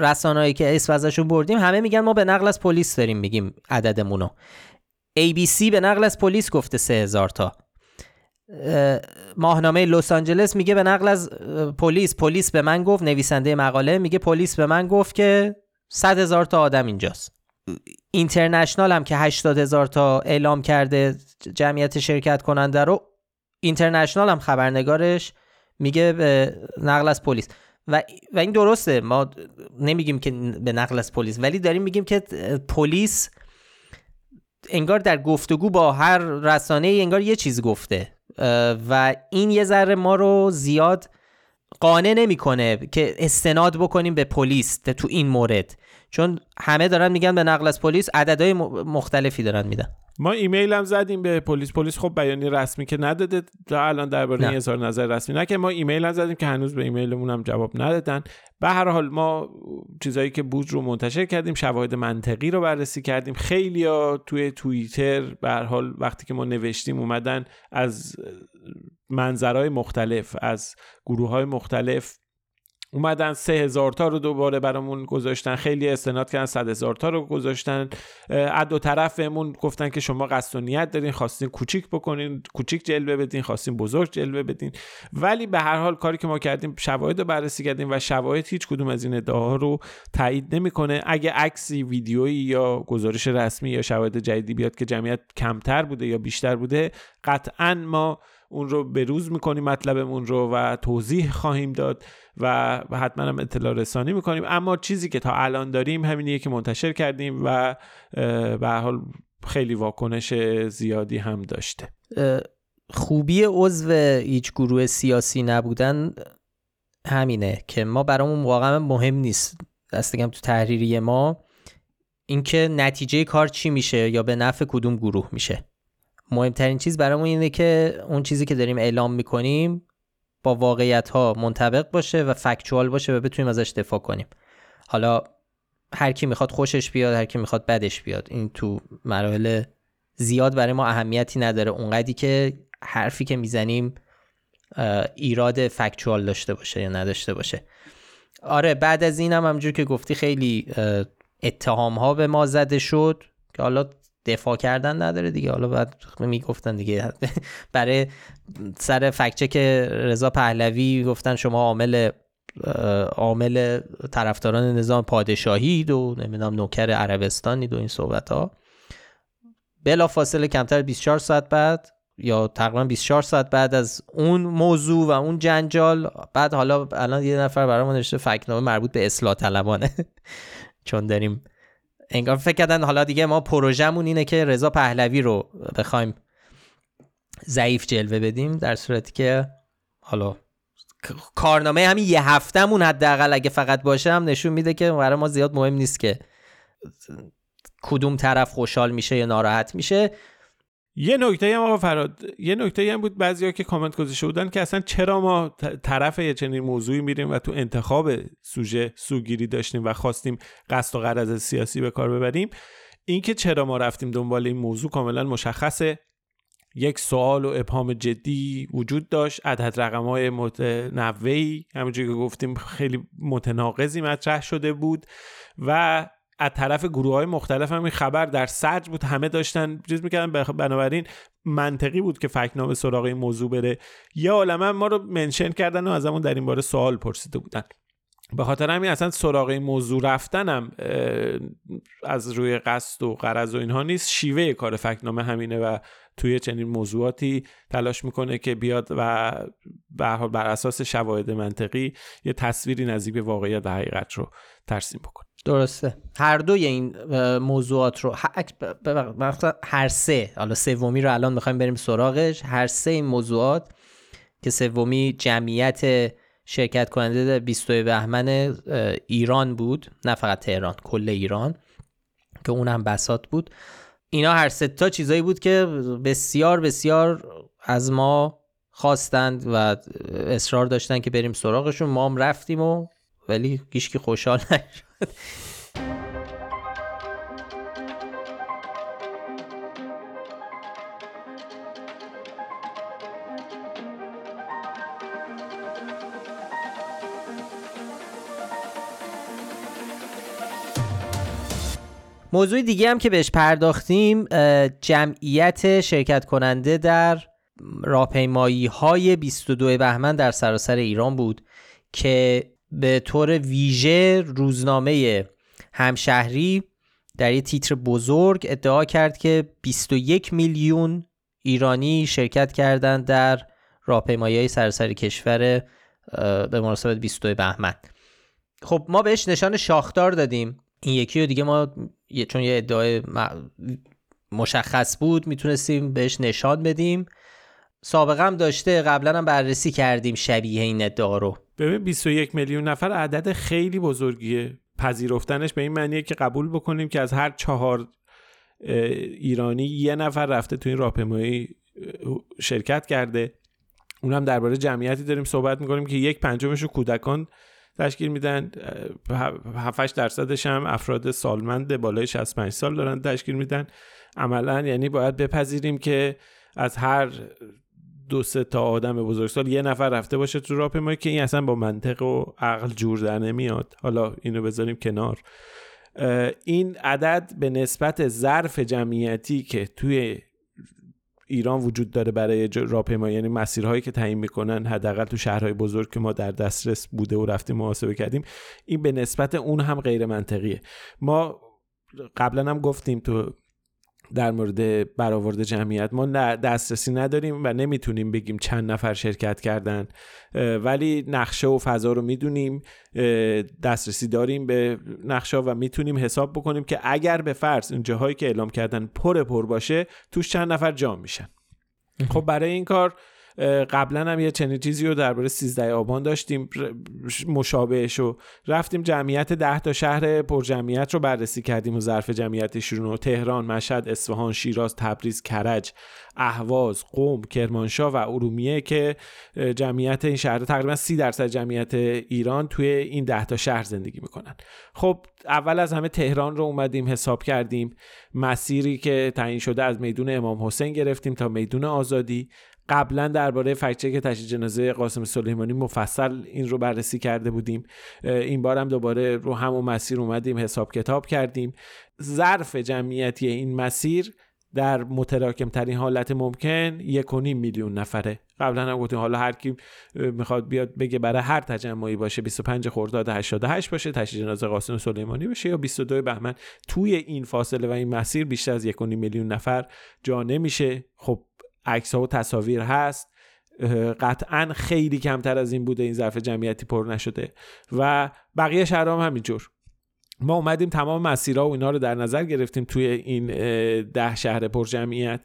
رسانه‌ای که اسم ازشون بردیم همه میگن ما به نقل از پلیس داریم میگیم عددمونو. ABC به نقل از پلیس گفته 3000 تا. ماهنامه لس آنجلس میگه به نقل از پلیس. پلیس به من گفت نویسنده مقاله میگه پلیس به من گفت که 100 هزار تا آدم اینجاست. اینترنشنال هم که 80 هزار تا اعلام کرده جمعیت شرکت کننده رو اینترنشنال هم خبرنگارش میگه به نقل از پلیس. و, و این درسته ما نمیگیم که به نقل از پلیس ولی داریم میگیم که پلیس انگار در گفتگو با هر رسانه انگار یه چیز گفته. و این یه ذره ما رو زیاد قانع نمی‌کنه که استناد بکنیم به پلیس تو این مورد. چون همه دارن میگن به نقل از پلیس عددهای مختلفی دارن میدن. ما ایمیل هم زدیم به پلیس. پلیس خب بیانیه رسمی که نداده. تا الان درباره این اظهار نظر رسمی نه که ما ایمیل هم زدیم که هنوز به ایمیلمون هم جواب ندادن. به هر حال ما چیزایی که بود رو منتشر کردیم شواهد منطقی رو بررسی کردیم. خیلی ها توی توییتر به هر حال وقتی که ما نوشتیم اومدن از منظرهای مختلف از گروه های مختلف اومدن سه هزار تا رو دوباره برامون گذاشتن خیلی استناد کردن صد هزار تا رو گذاشتن. از دو طرفمون گفتن که شما قصد و نیت دارین خواستین کوچیک بکنین کوچیک جلوه بدین خواستین بزرگ جلوه بدین. ولی به هر حال کاری که ما کردیم شواهد رو بررسی کردیم و شواهد هیچ کدوم از این ادعاها رو تایید نمی‌کنه. اگه عکسی ویدیویی یا گزارش رسمی یا شواهد جدیدی بیاد که جمعیت کمتر بوده یا بیشتر بوده قطعا ما اون رو بروز می‌کنیم مطلبمون رو و توضیح خواهیم داد و حتما هم اطلاع رسانی می‌کنیم. اما چیزی که تا الان داریم همینیه که منتشر کردیم و به حال خیلی واکنش زیادی هم داشته. خوبی عضو هیچ گروه سیاسی نبودن همینه که ما برامون واقعا مهم نیست. دستگم تو تحریری ما اینکه نتیجه کار چی میشه یا به نفع کدوم گروه میشه. مهمترین چیز برامون اینه که اون چیزی که داریم اعلام می‌کنیم با واقعیت ها منطبق باشه و فکچوال باشه و بتونیم ازش دفاع کنیم. حالا هر کی می‌خواد خوشش بیاد هر کی می‌خواد بدش بیاد. این تو مراحل زیاد برای ما اهمیتی نداره. اونقدی که حرفی که می‌زنیم ایراد فکچوال داشته باشه یا نداشته باشه. آره بعد از این هم همجور که گفتی خیلی اتهام ها به ما زده شد که حالا دفاع کردن نداره دیگه. حالا بعد می‌گفتن دیگه. برای سر فکچه که رضا پهلوی گفتن شما عامل عامل طرفداران نظام پادشاهی و نمی‌دونم نوکر عربستانید و این صحبت ها بلا فاصله کمتر 24 ساعت بعد یا تقریبا 24 ساعت بعد از اون موضوع و اون جنجال بعد حالا الان یه نفر برامون نوشته فکنامه مربوط به اصلاح طلبانه. چون داریم انگار فکر کردن حالا دیگه ما پروژمون اینه که رضا پهلوی رو بخوایم ضعیف جلوه بدیم در صورتی که حالا کارنامه همین یه هفتهمون حداقل اگه فقط باشه هم نشون میده که برای ما زیاد مهم نیست که کدوم طرف خوشحال میشه یا ناراحت میشه. یه نکته هم آقا فراد یه نکته هم بود بعضیا که کامنت گذاشته بودن که اصلا چرا ما طرف یه چنین موضوعی میریم و تو انتخاب سوژه سوگیری داشتیم و خواستیم قصد و غرض سیاسی به کار ببریم اینکه چرا ما رفتیم دنبال این موضوع کاملا مشخصه. یک سوال و ابهام جدی وجود داشت عدد رقم های متنوعی. همونجوری که گفتیم خیلی متناقضی مطرح شده بود و از طرف گروه های مختلف هم این خبر در سرج بود. همه داشتن چیز می‌کردن. بنابراین منطقی بود که فکنامه سراغ این موضوع بره. یه عالمه ما رو منشن کردن و از همون در این باره سوال پرسیده بودن. به خاطر همین اصلا سراغ این موضوع رفتنم از روی قصد و قرض و اینها نیست. شیوه کار فکنامه همینه و توی چنین موضوعاتی تلاش می‌کنه که بیاد و بر اساس شواهد منطقی یه تصویری نزدیک به واقعیت حقیقت رو ترسیم بکنه. درسته. هر دوی این موضوعات رو هر سه حالا سومی رو الان می‌خوایم بریم سراغش. هر سه این موضوعات که سومی جمعیت شرکت کننده در 20 بهمن ایران بود نه فقط تهران کل ایران که اون هم بسات بود. اینا هر سه تا چیزایی بود که بسیار بسیار از ما خواستند و اصرار داشتن که بریم سراغشون. ما هم رفتیم و ولی گیشکی خوشحال نشد. موضوع دیگه هم که بهش پرداختیم جمعیت شرکت کننده در راهپیمایی های 22 بهمن در سراسر ایران بود که به طور ویژه روزنامه همشهری در یه تیتر بزرگ ادعا کرد که 21 میلیون ایرانی شرکت کردند در راهپیمایی های سراسر کشور به مناسبت 22 بهمن. خب ما بهش نشان شاخدار دادیم. این یکی رو دیگه ما چون یه ادعای مشخص بود می‌تونستیم بهش نشان بدیم. سابقه هم داشته قبلا هم بررسی کردیم شبیه این ادعا رو. ببین 21 میلیون نفر عدد خیلی بزرگیه. پذیرفتنش به این معنیه که قبول بکنیم که از هر چهار ایرانی یه نفر رفته تو این راهپیمایی شرکت کرده. اونم درباره جمعیتی داریم صحبت می‌کنیم که یک پنجمش رو کودکان تشکیل میدن. 7 درصدش هم افراد سالمند بالای 65 سال دارن تشکیل میدن. عملا یعنی باید بپذیریم که از هر دو سه تا آدم بزرگسال یه نفر رفته باشه تو راهپیمایی که این اصلا با منطق و عقل جور در نمیاد. حالا اینو بذاریم کنار. این عدد به نسبت ظرف جمعیتی که توی ایران وجود داره برای راهپیمایی یعنی مسیرهایی که تعیین می‌کنن حداقل تو شهرهای بزرگ که ما در دسترس بوده و رفتیم محاسبه کردیم این به نسبت اون هم غیر منطقیه. ما قبلا هم گفتیم تو در مورد برآورد جمعیت ما دسترسی نداریم و نمی‌تونیم بگیم چند نفر شرکت کردن ولی نقشه و فضا رو می‌دونیم دسترسی داریم به نقشه و می‌تونیم حساب بکنیم که اگر به فرض اون جاهایی که اعلام کردن پر پر باشه توش چند نفر جام میشن. خب برای این کار قبلا هم یه چنین چیزی رو درباره 13 آبان داشتیم مشابهش رو رفتیم جمعیت 10 تا شهر پر جمعیت رو بررسی کردیم و ظرف جمعیتشون رو تهران، مشهد، اصفهان، شیراز، تبریز، کرج، اهواز، قم، کرمانشاه و ارومیه که جمعیت این شهر تقریبا 30 درصد جمعیت ایران توی این 10 تا شهر زندگی می‌کنن. خب اول از همه تهران رو اومدیم حساب کردیم. مسیری که تعیین شده از میدون امام حسین گرفتیم تا میدون آزادی. قبلا درباره که تشییع جنازه قاسم سلیمانی مفصل این رو بررسی کرده بودیم. این بار هم دوباره رو همون مسیر اومدیم حساب کتاب کردیم. ظرف جمعیتی این مسیر در متراکم ترین حالت ممکن یک میلیون نفره. قبلا هم گفتیم حالا هر کی می‌خواد بیاد بگه برای هر تجمعی باشه 25 خرداد 88 باشه تشییع جنازه قاسم سلیمانی بشه یا 22 بهمن. توی این فاصله و این مسیر بیشتر از یک میلیون نفر جا نمیشه. خب عکس ها و تصاویر هست. قطعا خیلی کمتر از این بوده این ظرف جمعیتی پر نشده. و بقیه شهرها هم همینجور. ما اومدیم تمام مسیرها و اینا رو در نظر گرفتیم توی این ده شهر پر جمعیت.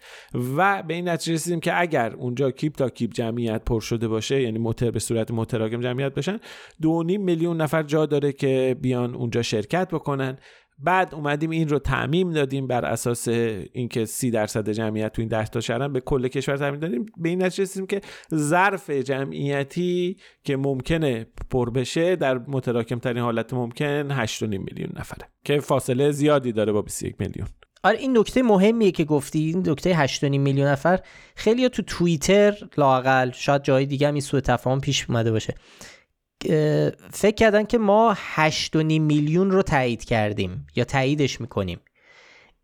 و به این نتیجه رسیدیم که اگر اونجا کیپ تا کیپ جمعیت پر شده باشه یعنی موتر به صورت متراکم جمعیت بشن دو میلیون نفر جا داره که بیان اونجا شرکت بکنن. بعد اومدیم این رو تعمیم دادیم بر اساس اینکه سی درصد جمعیت تو این ده تا شهرن به کل کشور تعمیم دادیم. به این نتیجه رسیدیم که ظرف جمعیتی که ممکنه پر بشه در متراکم ترین حالت ممکن 8.5 میلیون نفره که فاصله زیادی داره با 21 میلیون. آره این نکته مهمیه که گفتی این نکته 8.5 میلیون نفر خیلی تو توییتر لاقل شاید جای دیگه هم این سوء تفاهم پیش اومده باشه. فکر کردن که ما 8.5 میلیون رو تایید کردیم یا تاییدش می‌کنیم.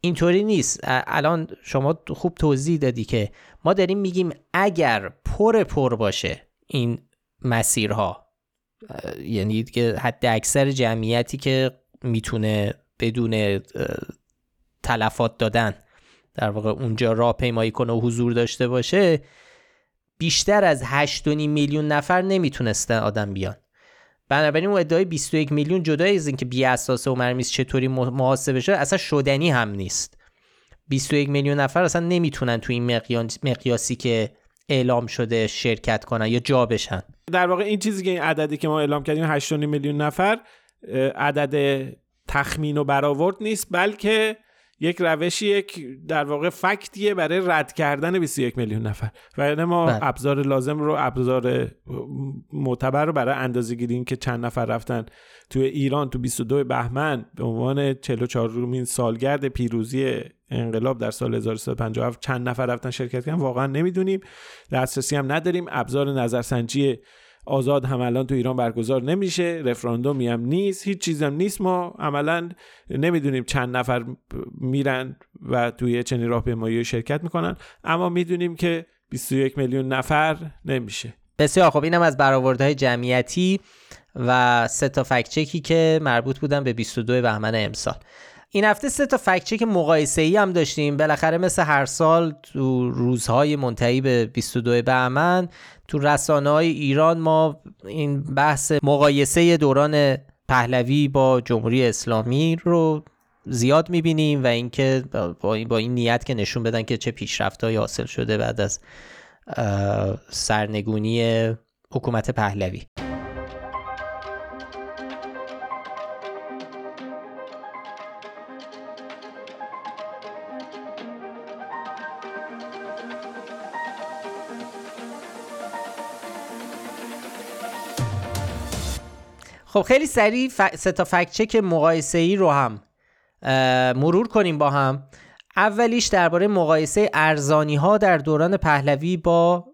اینطوری نیست. الان شما خوب توضیح دادی که ما داریم میگیم اگر پر پر باشه این مسیرها یعنی که حد اکثر جمعیتی که می‌تونه بدون تلفات دادن در واقع اونجا راه پیمایی کنه و حضور داشته باشه بیشتر از 8.5 میلیون نفر نمی‌تونستن آدم بیان. بنابراین اون ادعای 21 میلیون جدای از اینکه بی اساسه و مرمیز چطوری محاسبه شده اصلا شدنی هم نیست. 21 میلیون نفر اصلا نمی‌تونن تو این مقیاسی که اعلام شده شرکت کنن یا جا بشن. در واقع این چیزی که این عددی که ما اعلام کردیم 8 میلیون نفر عدد تخمین و برآورد نیست بلکه یک روش یک در واقع فکتیه برای رد کردن 21 میلیون نفر. و یعنی ما بله. ابزار لازم رو ابزار معتبر رو برای اندازه گیری که چند نفر رفتن توی ایران تو 22 بهمن به عنوان 44 رومین سالگرد پیروزی انقلاب در سال 1357 چند نفر رفتن شرکت کردن واقعا نمی‌دونیم. دسترسی هم نداریم. ابزار نظرسنجی آزاد هم الان تو ایران برگزار نمیشه رفراندومی هم نیست هیچ چیزم نیست. ما عملا نمی‌دونیم چند نفر میرن و توی چنین راهپیمایی شرکت می‌کنن اما می‌دونیم که 21 میلیون نفر نمیشه. بسیار خب اینم از برآوردهای جمعیتی و سه تا فکچکی که مربوط بودن به 22 بهمن امسال. این هفته سه تا فکچک مقایسه ای هم داشتیم. بالاخره مثل هر سال تو روزهای منتهی به 22 بهمن تو رسانه های ایران ما این بحث مقایسه دوران پهلوی با جمهوری اسلامی رو زیاد می‌بینیم و اینکه با این, با این نیت که نشون بدن که چه پیشرفتهایی حاصل شده بعد از سرنگونی حکومت پهلوی. خب خیلی سریع ف... سه تا فکت چک مقایسه ای رو هم مرور کنیم با هم. اولیش درباره مقایسه ارزانی ها در دوران پهلوی با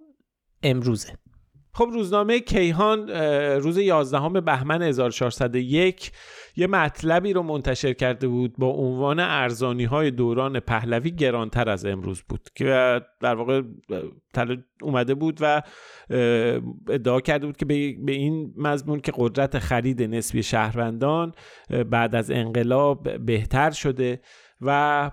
امروزه. خب روزنامه کیهان روز 11 بهمن 1401 یه مطلبی رو منتشر کرده بود با عنوان ارزانی های دوران پهلوی گرانتر از امروز بود که در واقع اومده بود و ادعا کرده بود که به این مضمون که قدرت خرید نسبی شهروندان بعد از انقلاب بهتر شده. و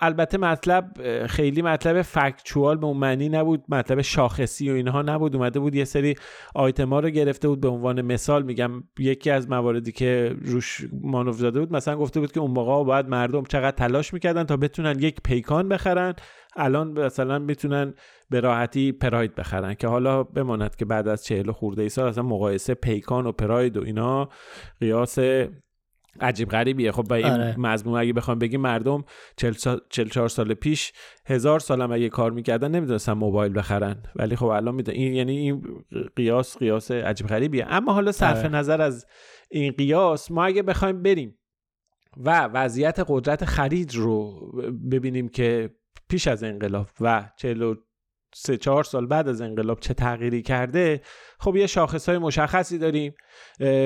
البته مطلب خیلی مطلب فکچوال به اون معنی نبود مطلب شاخصی و اینها نبود. اومده بود یه سری آیتما رو گرفته بود به عنوان مثال میگم یکی از مواردی که روش مانوف زده بود مثلا گفته بود که اون موقع باید مردم چقدر تلاش می‌کردن تا بتونن یک پیکان بخرن الان مثلا می‌تونن به راحتی پراید بخرن که حالا بماند که بعد از چهل خورده ای سال اصلا مقایسه پیکان و پراید و اینا قیاس عجیب غریبیه خب با این آره. مضمون اگه بخوام بگیم مردم 44 سال پیش هزار سالم اگه کار می‌کردن نمی‌دونستن موبایل بخرن ولی خب الان میدون این یعنی این قیاس قیاس عجیب غریبیه اما حالا صرف آره. نظر از این قیاس ما اگه بخوایم بریم و وضعیت قدرت خرید رو ببینیم که پیش از انقلاب و 43 چهار سال بعد از انقلاب چه تغییری کرده خب یه شاخص های مشخصی داریم.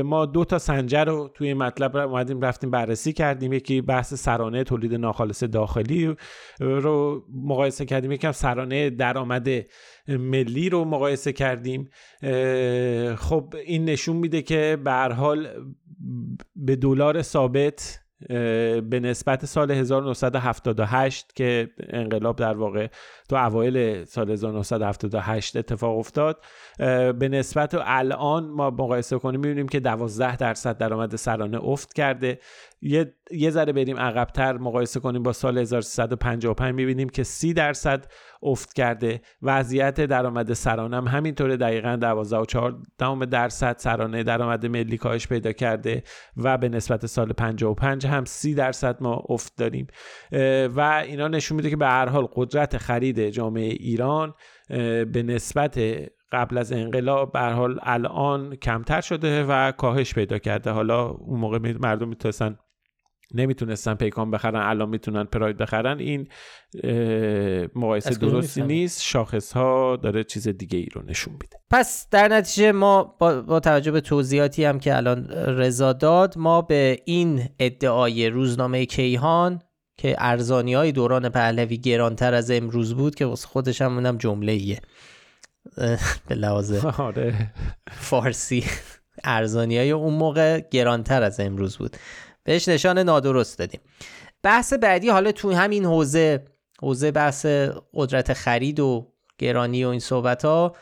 ما دو تا سنجر رو توی مطلب اومدیم رفتیم بررسی کردیم. یکی بحث سرانه تولید ناخالص داخلی رو مقایسه کردیم. یکم سرانه درآمد ملی رو مقایسه کردیم. خب این نشون میده که به حال به دلار ثابت به نسبت سال 1978 که انقلاب در واقع تو اوایل سال 1978 اتفاق افتاد به نسبت الان ما مقایسه کنیم می‌بینیم که 12 درصد درآمد سرانه افت کرده. یه یه ذره بریم عقبتر مقایسه کنیم با سال 1355 می‌بینیم که 30 درصد افت کرده. وضعیت درآمد سرانه هم همینطوره. دقیقا 12 و 4 درصد سرانه درآمد ملی کاهش پیدا کرده و به نسبت سال 55 هم 30 درصد ما افت داریم. و اینا نشون میده که به هر حال قدرت خرید جامعه ایران به نسبت قبل از انقلاب به حال الان کمتر شده و کاهش پیدا کرده. حالا اون موقع مردم می‌تونستن نمی‌تونستن پیکان بخرن الان می‌تونن پراید بخرن. این مقایسه درستی نیست. شاخص ها داره چیز دیگه ای رو نشون میده. پس در نتیجه ما با, با توجه به توضیحاتی هم که الان رضا داد ما به این ادعای روزنامه کیهان که ارزانی های دوران پهلوی گرانتر از امروز بود که واسه خودش هم اونم جمله ایه به لحاظ آره. فارسی ارزانی های اون موقع گرانتر از امروز بود بهش نشان نادرست دادیم بحث بعدی حالا تو همین حوزه حوزه بحث قدرت خرید و گرانی و این صحبت ها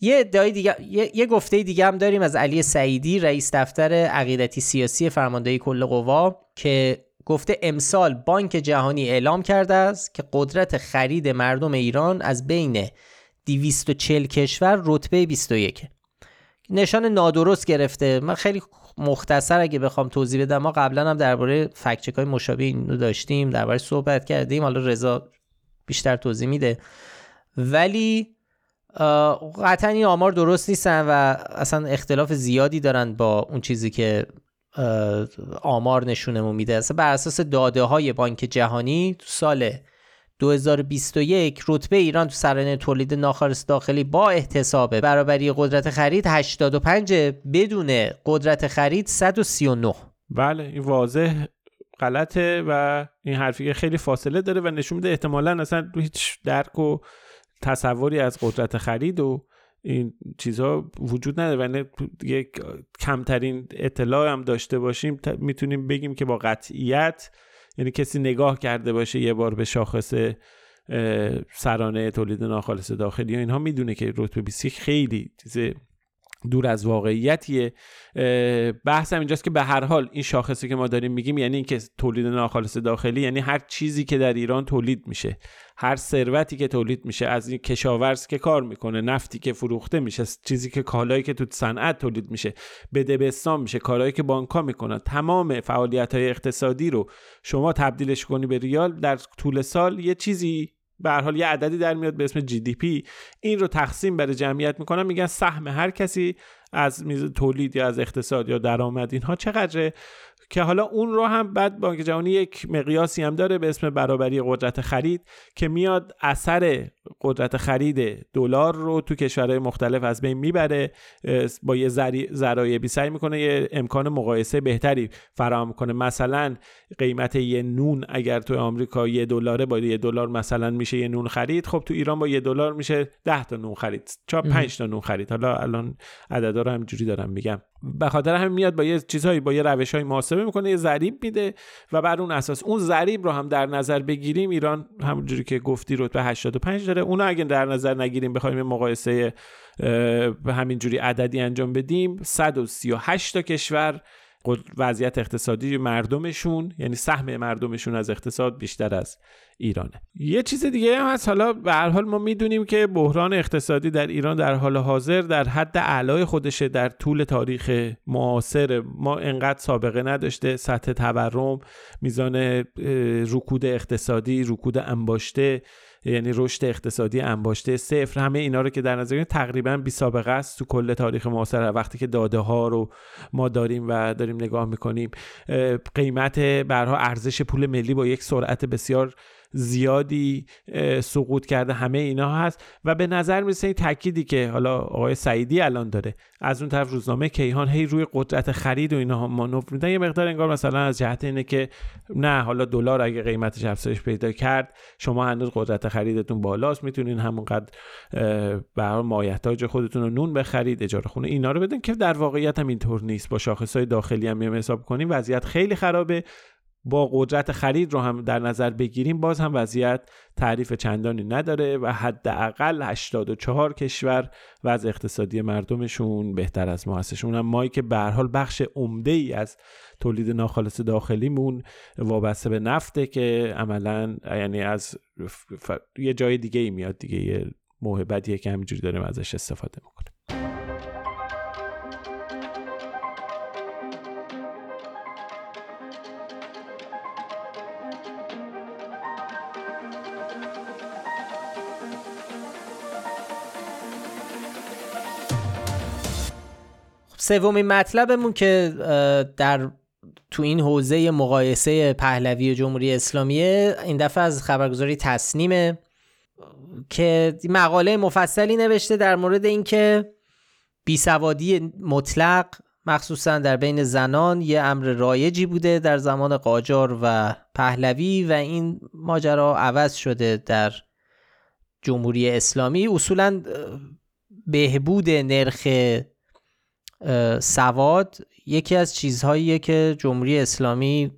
یه ادعای دیگه یه،, یه, گفته دیگه هم داریم از علی سعیدی رئیس دفتر عقیدتی سیاسی فرماندهی کل قوا که گفته امسال بانک جهانی اعلام کرده است که قدرت خرید مردم ایران از بین 240 کشور رتبه 21 نشان نادرست گرفته. من خیلی مختصر اگه بخوام توضیح بدم. ما قبلا هم درباره فکچک های مشابه اینو داشتیم درباره صحبت کردیم. حالا رضا بیشتر توضیح میده. ولی قطعا این آمار درست نیستن و اصلا اختلاف زیادی دارن با اون چیزی که آمار نشونمون میده. اصلا بر اساس داده های بانک جهانی تو سال 2021 رتبه ایران تو سرانه تولید ناخالص داخلی با احتساب برابری قدرت خرید 85 بدون قدرت خرید 139 بله این واضح غلطه و این حرفی خیلی فاصله داره و نشون میده احتمالا اصلا هیچ درک و تصوری از قدرت خرید و این چیزها وجود نداره. و یک کمترین اطلاع هم داشته باشیم می‌تونیم بگیم که با قطعیت یعنی کسی نگاه کرده باشه یه بار به شاخص سرانه تولید ناخالص داخلی و اینها می‌دونه که رتبه 20 خیلی چیز دور از واقعیتیه. بحث هم اینجاست که به هر حال این شاخصی که ما داریم میگیم یعنی اینکه تولید ناخالص داخلی یعنی هر چیزی که در ایران تولید میشه هر ثروتی که تولید میشه از این کشاورز که کار می‌کنه نفتی که فروخته میشه چیزی که کالایی که تو صنعت تولید میشه به دبستان میشه کارهایی که بانکها می‌کنن تمام فعالیت های اقتصادی رو شما تبدیلش کنی به ریال در طول سال یه چیزی به هر حال یه عددی در میاد به اسم جی دی پی. این رو تقسیم بر جمعیت می‌کنن میگن سهم هر کسی از میز تولید یا از اقتصاد یا درآمد اینها چقدره؟ که حالا اون رو هم بعد بانک جهانی یک مقیاسی هم داره به اسم برابری قدرت خرید که میاد اثر قدرت خرید دلار رو تو کشورهای مختلف از بین می‌بره با یه ذرایبی سعی می‌کنه یه امکان مقایسه بهتری فراهم کنه. مثلا قیمت یه نون اگر تو آمریکا یه دلاره با یه دلار مثلا میشه یه نون خرید خب تو ایران با یه دلار میشه 10 تا نون خرید چا 5 تا نون خرید. حالا الان عددا رو همینجوری دارم میگم. به خاطر همین میاد با یه چیزهایی با یه روش های محاسبه می‌کنه یه ضریب میده و بر اون اساس اون ضریب رو هم در نظر بگیریم. ایران همونجوری که گفتی رتبه 85 داره. اون اگه در نظر نگیریم بخوایم مقایسه همینجوری عددی انجام بدیم 138 تا کشور وضعیت اقتصادی مردمشون یعنی سهم مردمشون از اقتصاد بیشتر از ایرانه. یه چیز دیگه هم هست حالا به هر حال ما می‌دونیم که بحران اقتصادی در ایران در حال حاضر در حد اعلای خودشه در طول تاریخ معاصر. ما انقدر سابقه نداشته سطح تورم میزان رکود اقتصادی رکود انباشته یعنی رشد اقتصادی انباشته صفر همه اینا رو که در نظر تقریبا بی سابقه است تو کل تاریخ معاصر. وقتی که داده ها رو ما داریم و داریم نگاه می‌کنیم قیمت برها ارزش پول ملی با یک سرعت بسیار زیادی سقوط کرده همه اینا هست. و به نظر می‌رسه این تأکیدی که حالا آقای سعیدی الان داره از اون طرف روزنامه کیهان هی روی قدرت خرید و اینا مانور میدن. یه مقدار انگار مثلا از جهت اینه که نه حالا دلار اگه قیمتش افزایش پیدا کرد شما هنوز قدرت خریدتون بالاست می‌تونین همونقدر به مایحتاج خودتون رو نون بخرید اجاره خونه اینا رو بدن که در واقعیت هم اینطور نیست. با شاخص های داخلی هم حساب کنیم. وضعیت خیلی خرابه. با قدرت خرید رو هم در نظر بگیریم باز هم وضعیت تعریف چندانی نداره و حداقل 84 کشور وضع اقتصادی مردمشون بهتر از ما هستشون. هم مایی که به حال بخش عمده ای از تولید ناخالص داخلیمون وابسته به نفته که عملا یعنی از یه جای دیگه ای میاد دیگه یه موهبتیه که همینجوری داریم ازش استفاده می‌کنیم. سومین مطلبمون که در تو این حوزه مقایسه پهلوی و جمهوری اسلامیه این دفعه از خبرگزاری تصنیمه که مقاله مفصلی نوشته در مورد اینکه بیسوادی مطلق مخصوصا در بین زنان یه امر رایجی بوده در زمان قاجار و پهلوی و این ماجرا عوض شده در جمهوری اسلامی. اصولا بهبود نرخ سواد یکی از چیزهاییه که جمهوری اسلامی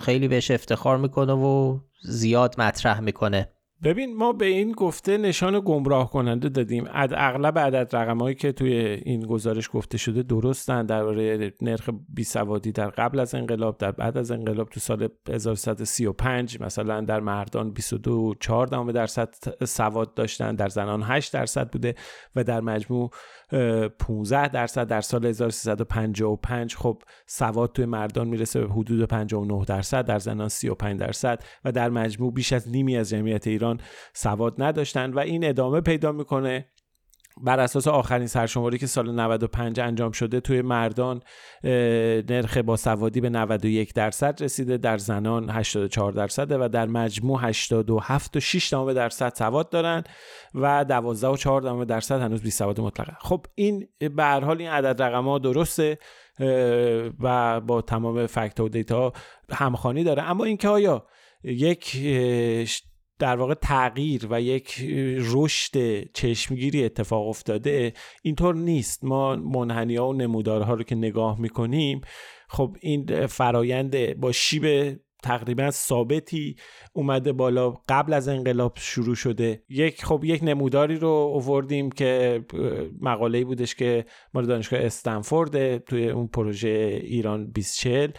خیلی بهش افتخار می‌کنه و زیاد مطرح می‌کنه. ببین ما به این گفته نشان گمراه کننده دادیم. اد اغلب عدد رقمهایی که توی این گزارش گفته شده درستن. درباره نرخ بیسوادی در قبل از انقلاب در بعد از انقلاب تو سال 1335 مثلا در مردان 22 4 درصد سواد داشتن در زنان 8 درصد بوده و در مجموع 15 درصد در سال 1355 خب سواد توی مردان می‌رسه به حدود 59 درصد در زنان 35 درصد و در مجموع بیش از نیمی از جمعیت ایران سواد نداشتن و این ادامه پیدا می‌کنه. بر اساس آخرین سرشماری که سال 95 انجام شده توی مردان نرخ با سوادی به 91 درصد رسیده در زنان 84 درصده و در مجموع 87 و 6 درصد سواد دارن و 12 و 4 درصد هنوز بی سواد مطلقه خب این به هر حال این عدد رقم ها درسته و با تمام فکت و دیتا همخوانی داره. اما اینکه آیا یک در واقع تغییر و یک رشد چشمگیری اتفاق افتاده اینطور نیست. ما منحنی ها و نمودارها رو که نگاه می‌کنیم خب این فرایند با شیب تقریبا ثابتی اومده بالا قبل از انقلاب شروع شده. یک خب یک نموداری رو اووردیم که مقاله بودش که مال دانشگاه استنفورد توی اون پروژه ایران 2040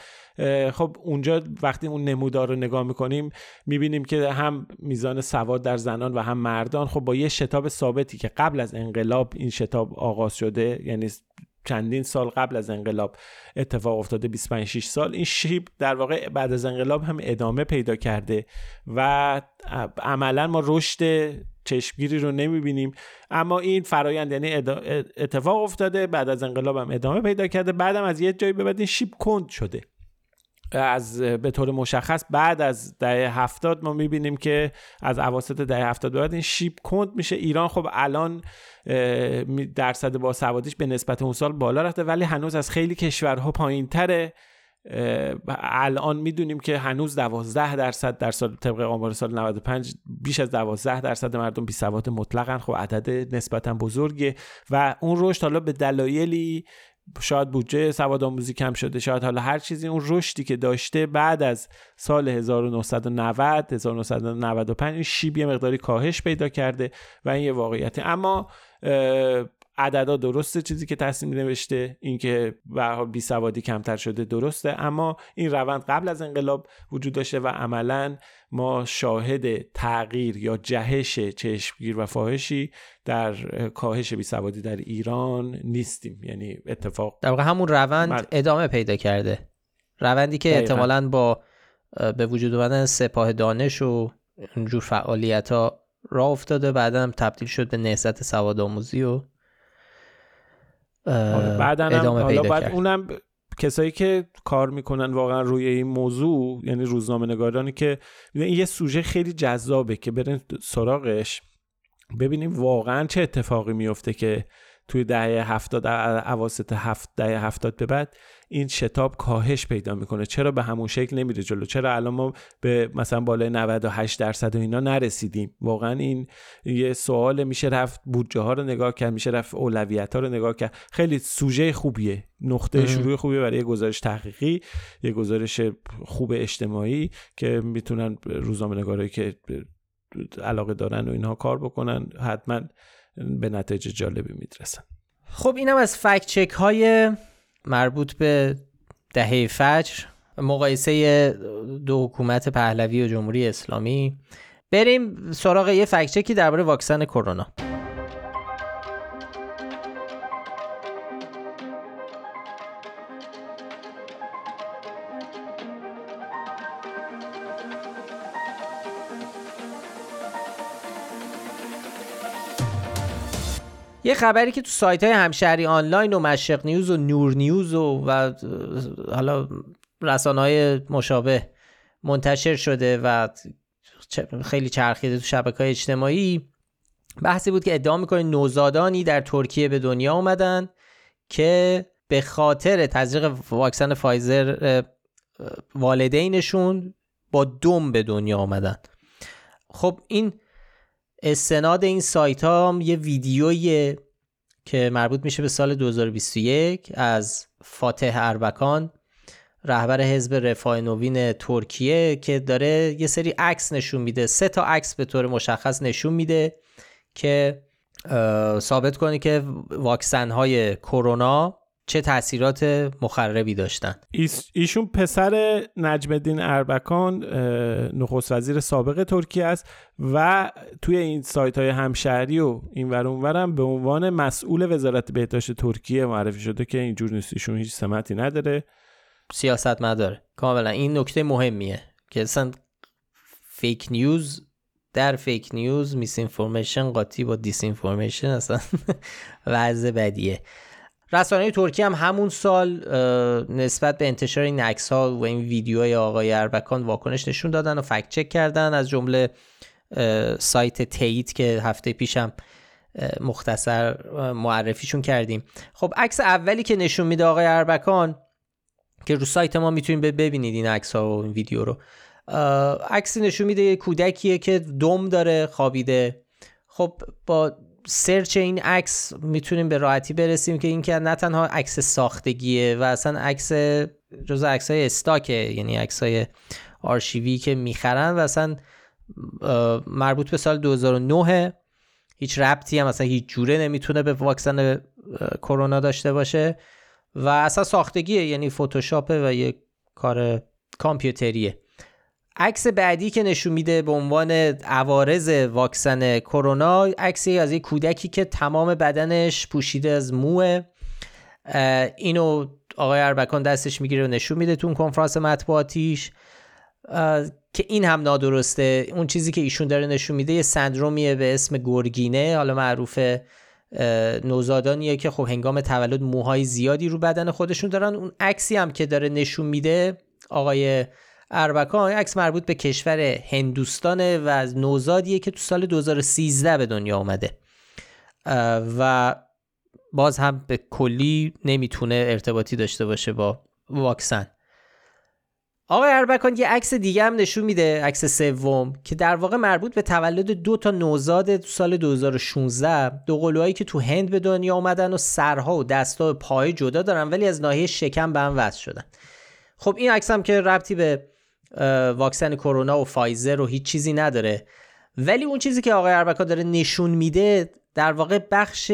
خب اونجا وقتی اون نمودار رو نگاه می‌کنیم می‌بینیم که هم میزان سواد در زنان و هم مردان خب با یه شتاب ثابتی که قبل از انقلاب این شتاب آغاز شده یعنی چندین سال قبل از انقلاب اتفاق افتاده 25 6 سال. این شیب در واقع بعد از انقلاب هم ادامه پیدا کرده و عملا ما رشد چشمگیری رو نمی‌بینیم. اما این فرایند یعنی اتفاق افتاده بعد از انقلاب هم ادامه پیدا کرده. بعدم از یه جایی به بعد این شیب کند شده. از به طور مشخص بعد از دهه هفتاد ما می‌بینیم که از عواسط دهه هفتاد بعد این شیب کند میشه. ایران خب الان درصد باسوادیش به نسبت اون سال بالا رفته ولی هنوز از خیلی کشورها پایین تره الان می‌دونیم که هنوز 12 درصد در سال طبق آمار سال 95 بیش از 12 درصد مردم بی سواد مطلقن. خب عدد نسبتا بزرگه. و اون رشد حالا به دلایلی شاید بودجه سواد آموزی کم شده شاید حالا هر چیزی اون رشدی که داشته بعد از سال 1990 1995 این شیب یه مقداری کاهش پیدا کرده و این یه واقعیتی اما عددا درسته چیزی که تصمیم نوشته اینکه به حال بی سوادی کمتر شده درسته اما این روند قبل از انقلاب وجود داشته و عملا ما شاهد تغییر یا جهش چشمگیر و فاحشی در کاهش بی سوادی در ایران نیستیم. یعنی اتفاق در واقع همون روند ادامه پیدا کرده. روندی که احتمالا با به وجود اومدن سپاه دانش و اینجور فعالیت ها راه افتاده بعدا تبدیل شد به نهضت سواد آموزی و آره، بعدا حالا بعد اونم کسایی که کار می‌کنن واقعا روی این موضوع یعنی روزنامه نگارانی که این یه سوژه خیلی جذابه که برین سراغش. ببینیم واقعا چه اتفاقی میفته که توی دهه هفتاد اواسط هفت دهه هفتاد به بعد این شتاب کاهش پیدا می‌کنه. چرا به همون شکل نمیره جلو؟ چرا الان ما به مثلا بالای 98 درصد و اینا نرسیدیم؟ واقعا این یه سوال میشه رفت بودجه ها رو نگاه کرد میشه رفت اولویت ها رو نگاه کرد. خیلی سوژه خوبیه نقطه شروع خوبیه برای یه گزارش تحقیقی یه گزارش خوب اجتماعی که می‌تونن روزنامه نگارایی که علاقه دارن و اینها کار بکنن حتما به نتیجه جالبی می‌رسن. خب اینم از فکت چک های مربوط به دهه فجر مقایسه دو حکومت پهلوی و جمهوری اسلامی. بریم سراغ یه فکت چکی درباره واکسن کرونا. خبری که تو سایت های همشهری آنلاین و مشرق نیوز و نور نیوز و, و حالا رسانه های مشابه منتشر شده و خیلی چرخیده تو شبکه های اجتماعی بحثی بود که ادعا می‌کنه نوزادانی در ترکیه به دنیا اومدن که به خاطر تزریق واکسن فایزر والدینشون با دم به دنیا آمدن. خب این استناد این سایت ها هم یه ویدیویی که مربوط میشه به سال 2021 از فاتح اربکان رهبر حزب رفاه نوین ترکیه که داره یه سری عکس نشون میده سه تا عکس به طور مشخص نشون میده که ثابت کنه که واکسن های کرونا چه تاثیرات مخربی داشتن. ایشون پسر نجم الدین اربکان نخست وزیر سابق ترکیه است و توی این سایت های همشهری و این ورون به عنوان مسئول وزارت بهداشت ترکیه معرفی شده که اینجور نیست. ایشون هیچ سمتی نداره. سیاست مداره کاملا این نکته مهمیه که اصلا fake news در fake news mis قاطی با disinformation اصلا وضع بدیه. رسانه ترکیه هم همون سال نسبت به انتشار این عکس ها و این ویدیوهای آقای اربکان واکنش نشون دادن و فکت چک کردن از جمله سایت تیت که هفته پیشم مختصر معرفیشون کردیم. خب عکس اولی که نشون میده آقای اربکان که رو سایت ما می‌تونیم ببینید این عکس ها و این ویدیو رو. عکسی نشون میده یه کودکیه که دم داره خوابیده. خب با سرچ این عکس می‌تونیم به راحتی برسیم که اینکه نه تنها عکس ساختگیه و اصلا عکس جزء عکس های استاکه یعنی عکس های آرشیوی که می‌خرن و اصلا مربوط به سال 2009 هیچ ربطی هم اصلا هیچ جوره نمی‌تونه به واکسن کرونا داشته باشه و اصلا ساختگیه یعنی فتوشاپه و یه کار کامپیوتریه. عکس بعدی که نشون میده به عنوان عوارض واکسن کرونا عکسی از یک کودکی که تمام بدنش پوشیده از موه. اینو آقای اربکان دستش می‌گیره و نشون میده تو کنفرانس مطبوعاتیش. که این هم نادرسته. اون چیزی که ایشون داره نشون میده یه سندرومیه به اسم گرگینه. حالا معروف نوزادانیه که خب هنگام تولد موهای زیادی رو بدن خودشون دارن. اون عکسی هم که داره نشون میده آقای اربکان عکس مربوط به کشور هندوستانه و نوزادیه که تو سال 2013 به دنیا اومده. و باز هم به کلی نمی‌تونه ارتباطی داشته باشه با واکسن. آقای اربکان یه عکس دیگه هم نشون میده عکس سوم که در واقع مربوط به تولد دو تا نوزاد تو سال 2016 دو قلوهایی که تو هند به دنیا اومدن و سرها و دستا و پای جدا دارن ولی از ناحیه شکم به هم وصل شدن. خب این عکس هم که ربطی به واکسن کرونا و فایزر و هیچ چیزی نداره. ولی اون چیزی که آقای اربکان داره نشون میده در واقع بخش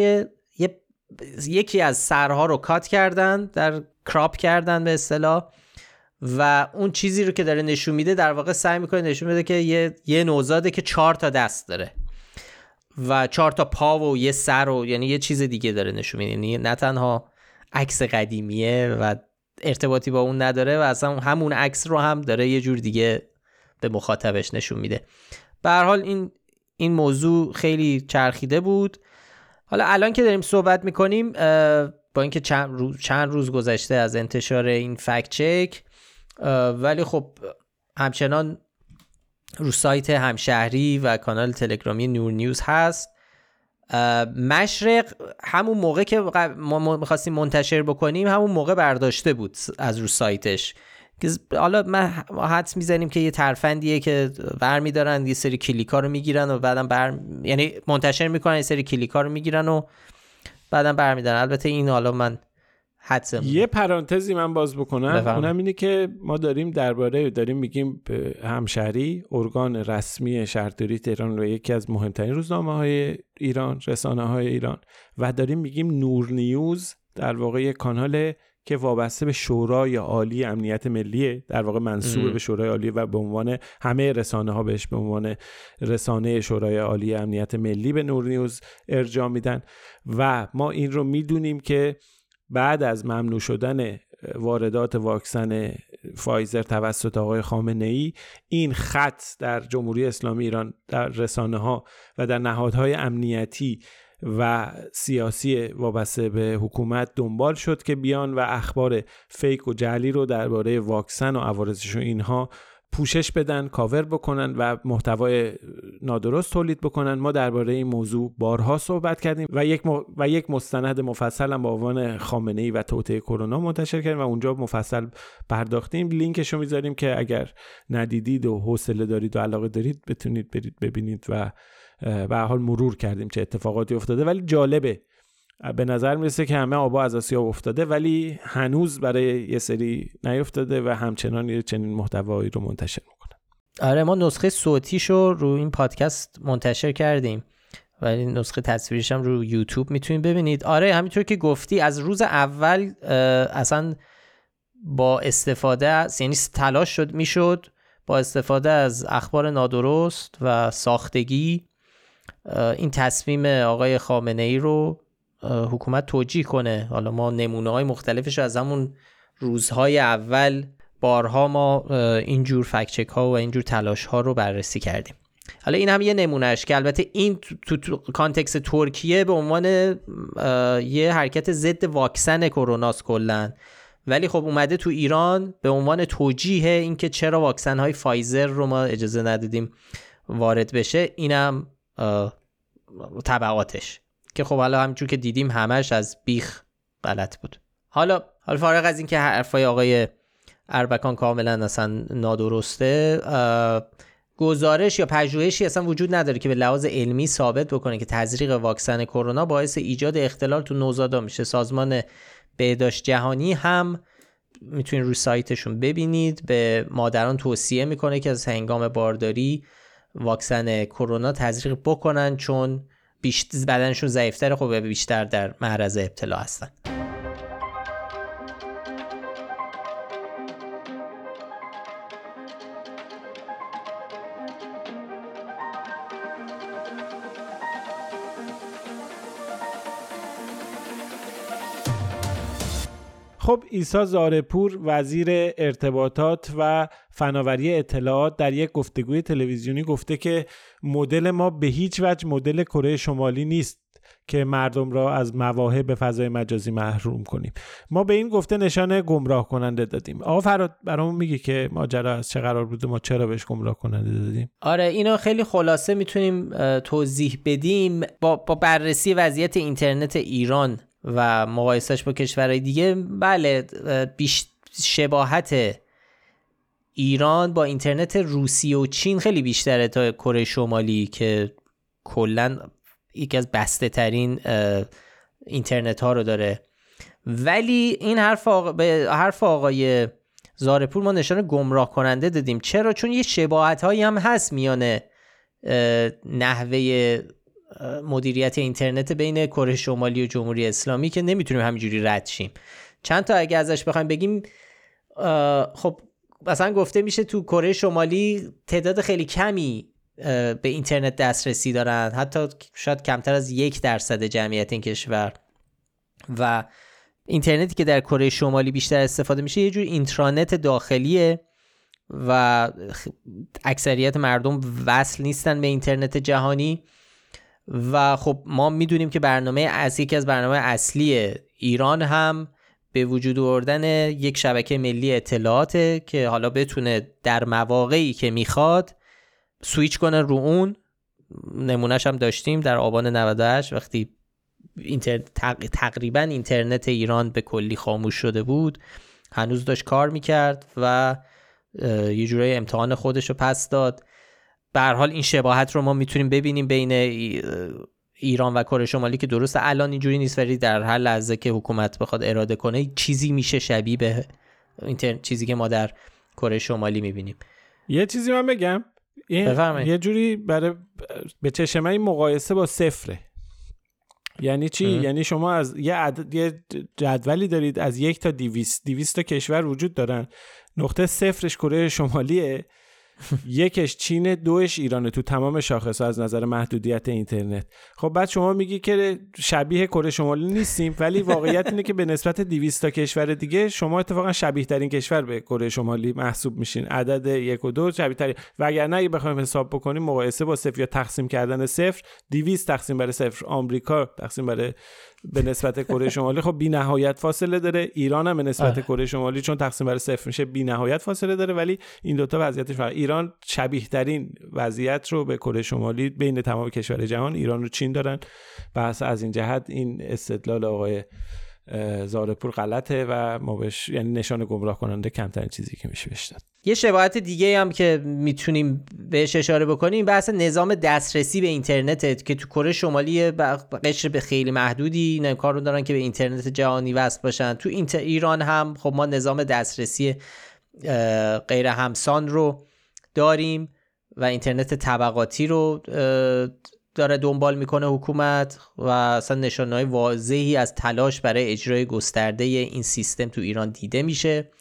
یکی از سرها رو کات کردن در کراپ کردن به اصطلاح. و اون چیزی رو که داره نشون میده در واقع سعی می‌کنه نشون میده که یه, یه نوزاده که چهار تا دست داره. و چهار تا پا و یه سر و یعنی یه چیز دیگه داره نشون میده. یعنی نه تنها عکس قدیمیه و ارتباطی با اون نداره و اصلا همون عکس رو هم داره یه جور دیگه به مخاطبش نشون میده. به هر حال این این موضوع خیلی چرخیده بود. حالا الان که داریم صحبت می‌کنیم با اینکه چند روز, چند روز گذشته از انتشار این فکت چک ولی خب همچنان رو سایت همشهری و کانال تلگرامی نور نیوز هست. مشرق همون موقع که ما می‌خواستیم منتشر بکنیم همون موقع برداشته بود از رو سایتش. حالا من حدس می‌زنیم که یه ترفندیه که بر میدارن یه سری کلیکا رو می‌گیرن و بعدم بر یعنی منتشر می‌کنن یه سری کلیکا رو می‌گیرن و بعدم برمیدارن البته این حالا من حدسم یه پرانتزی من باز بکنم. اونم اینه که ما داریم درباره داریم میگیم همشهری ارگان رسمی شهرداری تهران رو یکی از مهمترین روزنامه های ایران رسانه های ایران. و داریم میگیم نور نیوز در واقع کانال که وابسته به شورای عالی امنیت ملیه در واقع منصوب به شورای عالی و به عنوان همه رسانه ها بهش به عنوان رسانه شورای عالی امنیت ملی به نور نیوز ارجاع میدن. و ما این رو می‌دونیم که بعد از ممنوع شدن واردات واکسن فایزر توسط آقای خامنه ای این خط در جمهوری اسلامی ایران در رسانه ها و در نهادهای امنیتی و سیاسی وابسته به حکومت دنبال شد که بیان و اخبار فیک و جعلی رو درباره واکسن و عوارضش و اینها پوشش بدن کاور بکنن و محتوای نادرست تولید بکنن. ما درباره این موضوع بارها صحبت کردیم و یک و یک مستند مفصل هم با عنوان خامنه ای و توطئه کرونا منتشر کردیم و اونجا مفصل پرداختیم. لینکش رو می‌ذاریم که اگر ندیدید و حوصله دارید و علاقه دارید بتونید برید ببینید و به حال مرور کردیم چه اتفاقاتی افتاده. ولی جالبه به نظر می‌رسه که همه آبا از آسیا افتاده ولی هنوز برای یه سری نیفتاده و همچنان یه چنین محتوایی رو منتشر می‌کنه آره ما نسخه صوتیشو رو این پادکست منتشر کردیم ولی نسخه تصویریش هم رو یوتیوب می‌تونید ببینید. آره همینطور که گفتی از روز اول اصلا با استفاده از یعنی تلاش شد می‌شد با استفاده از اخبار نادرست و ساختگی این تصمیم آقای خامنه ای رو حکومت توجیه کنه. حالا ما نمونه های مختلفش از همون روزهای اول بارها ما اینجور فکچک ها و اینجور تلاش ها رو بررسی کردیم. حالا این هم یه نمونهش که البته این تو, تو کانتکس ترکیه به عنوان یه حرکت ضد واکسن کروناست کلا. ولی خب اومده تو ایران به عنوان توجیه اینکه چرا واکسن های فایزر رو ما اجازه ندادیم وارد بشه اینم طبعاتش. که خب حالا همینجور که دیدیم همش از بیخ غلط بود. حالا حالا فارغ از اینکه حرفای آقای اربکان کاملا اصلا نادرسته گزارش یا پژوهشی اصلا وجود نداره که به لحاظ علمی ثابت بکنه که تزریق واکسن کرونا باعث ایجاد اختلال تو نوزادا میشه. سازمان بهداشت جهانی هم می‌تونید روی سایتشون ببینید. به مادران توصیه می‌کنه که از هنگام بارداری واکسن کرونا تزریق بکنن چون بیشتر بدنشون ضعیفتر خب بیشتر در معرض ابتلا هستن. خب ایسا زارپور وزیر ارتباطات و فناوری اطلاعات در یک گفتگوی تلویزیونی گفته که مدل ما به هیچ وجه مدل کره شمالی نیست که مردم را از مواهب فضای مجازی محروم کنیم. ما به این گفته نشان گمراه کننده دادیم. آقا فراد برامون میگه که ماجرا از چه قرار بوده ما چرا بهش گمراه کننده دادیم؟ آره اینو خیلی خلاصه می‌تونیم توضیح بدیم. با, با بررسی وضعیت اینترنت ایران و مقایسش با کشورهای دیگه بله بیش شباهت ایران با اینترنت روسیه و چین خیلی بیشتره تا کره شمالی که کلا یکی از بسته ترین اینترنت ها رو داره. ولی این حرف به حرف آقای زارپور ما نشان گمراه کننده دادیم. چرا؟ چون یه شباهت هایی هم هست میان نحوه مدیریت اینترنت بین کره شمالی و جمهوری اسلامی که نمی‌تونیم همینجوری رد شیم. چند تا اگه ازش بخوایم بگیم خب مثلا گفته میشه تو کره شمالی تعداد خیلی کمی به اینترنت دسترسی دارن. حتی شاید کمتر از یک درصد جمعیت این کشور. و اینترنتی که در کره شمالی بیشتر استفاده میشه یه جور اینترانت داخلیه و اکثریت مردم وصل نیستن به اینترنت جهانی. و خب ما می‌دونیم که برنامه از یکی از برنامه اصلی ایران هم به وجود آوردن یک شبکه ملی اطلاعاته که حالا بتونه در مواقعی که می‌خواد سویچ کنه رو اون. نمونهش هم داشتیم در آبان 98 وقتی اینتر... تقریبا اینترنت ایران به کلی خاموش شده بود. هنوز داشت کار می‌کرد و یه جورای امتحان خودش رو پس داد. به حال این شباهت رو ما می‌تونیم ببینیم بین ایران و کره شمالی که درست الان اینجوری نیست ولی در هر لحظه که حکومت بخواد اراده کنه چیزی میشه شبیه به اینترنت چیزی که ما در کره شمالی می‌بینیم. یه چیزی من بگم. این یه جوری برای به چشم این مقایسه با صفره. یعنی چی؟ یعنی شما از یه, عدد، یه جدولی دارید از یک تا دیویست دیویست تا کشور وجود دارن. نقطه صفرش کره شمالیه. یکش چین دوش ایرانه تو تمام شاخص از نظر محدودیت اینترنت. خب بعد شما میگی که شبیه کره شمالی نیستیم ولی واقعیت اینه که به نسبت 200 تا کشور دیگه شما اتفاقا شبیه ترین کشور به کره شمالی محسوب میشین. عدد یک و دو شبیه ترین و اگر نه اگه بخوایم حساب بکنیم مقایسه با صفر یا تقسیم کردن صفر 200 تقسیم بر صفر. آمریکا تقسیم بر به نسبت کره شمالی. خب بی نهایت فاصله داره. ایران هم به نسبت. کره شمالی چون تقسیم بر صفر میشه بی نهایت فاصله داره. ولی این دوتا وضعیتش فرق. ایران شبیه ترین وضعیت رو به کره شمالی بین تمام کشور جهان ایران و چین دارن. بحث از این جهت این استدلال آقای زارپور غلطه و ما بهش یعنی نشان گمراه کننده کمترین چیزی که میشه بهش یه شباهت دیگه هم که می‌تونیم بهش اشاره بکنیم بحث نظام دسترسی به اینترنت که تو کره شمالی قشر به خیلی محدودی این کار رو دارن که به اینترنت جهانی وصل باشن. تو ایران هم خب ما نظام دسترسی غیر همسان رو داریم و اینترنت طبقاتی رو داره دنبال می‌کنه حکومت و اصلا نشانهای واضحی از تلاش برای اجرای گسترده این سیستم تو ایران دیده میشه.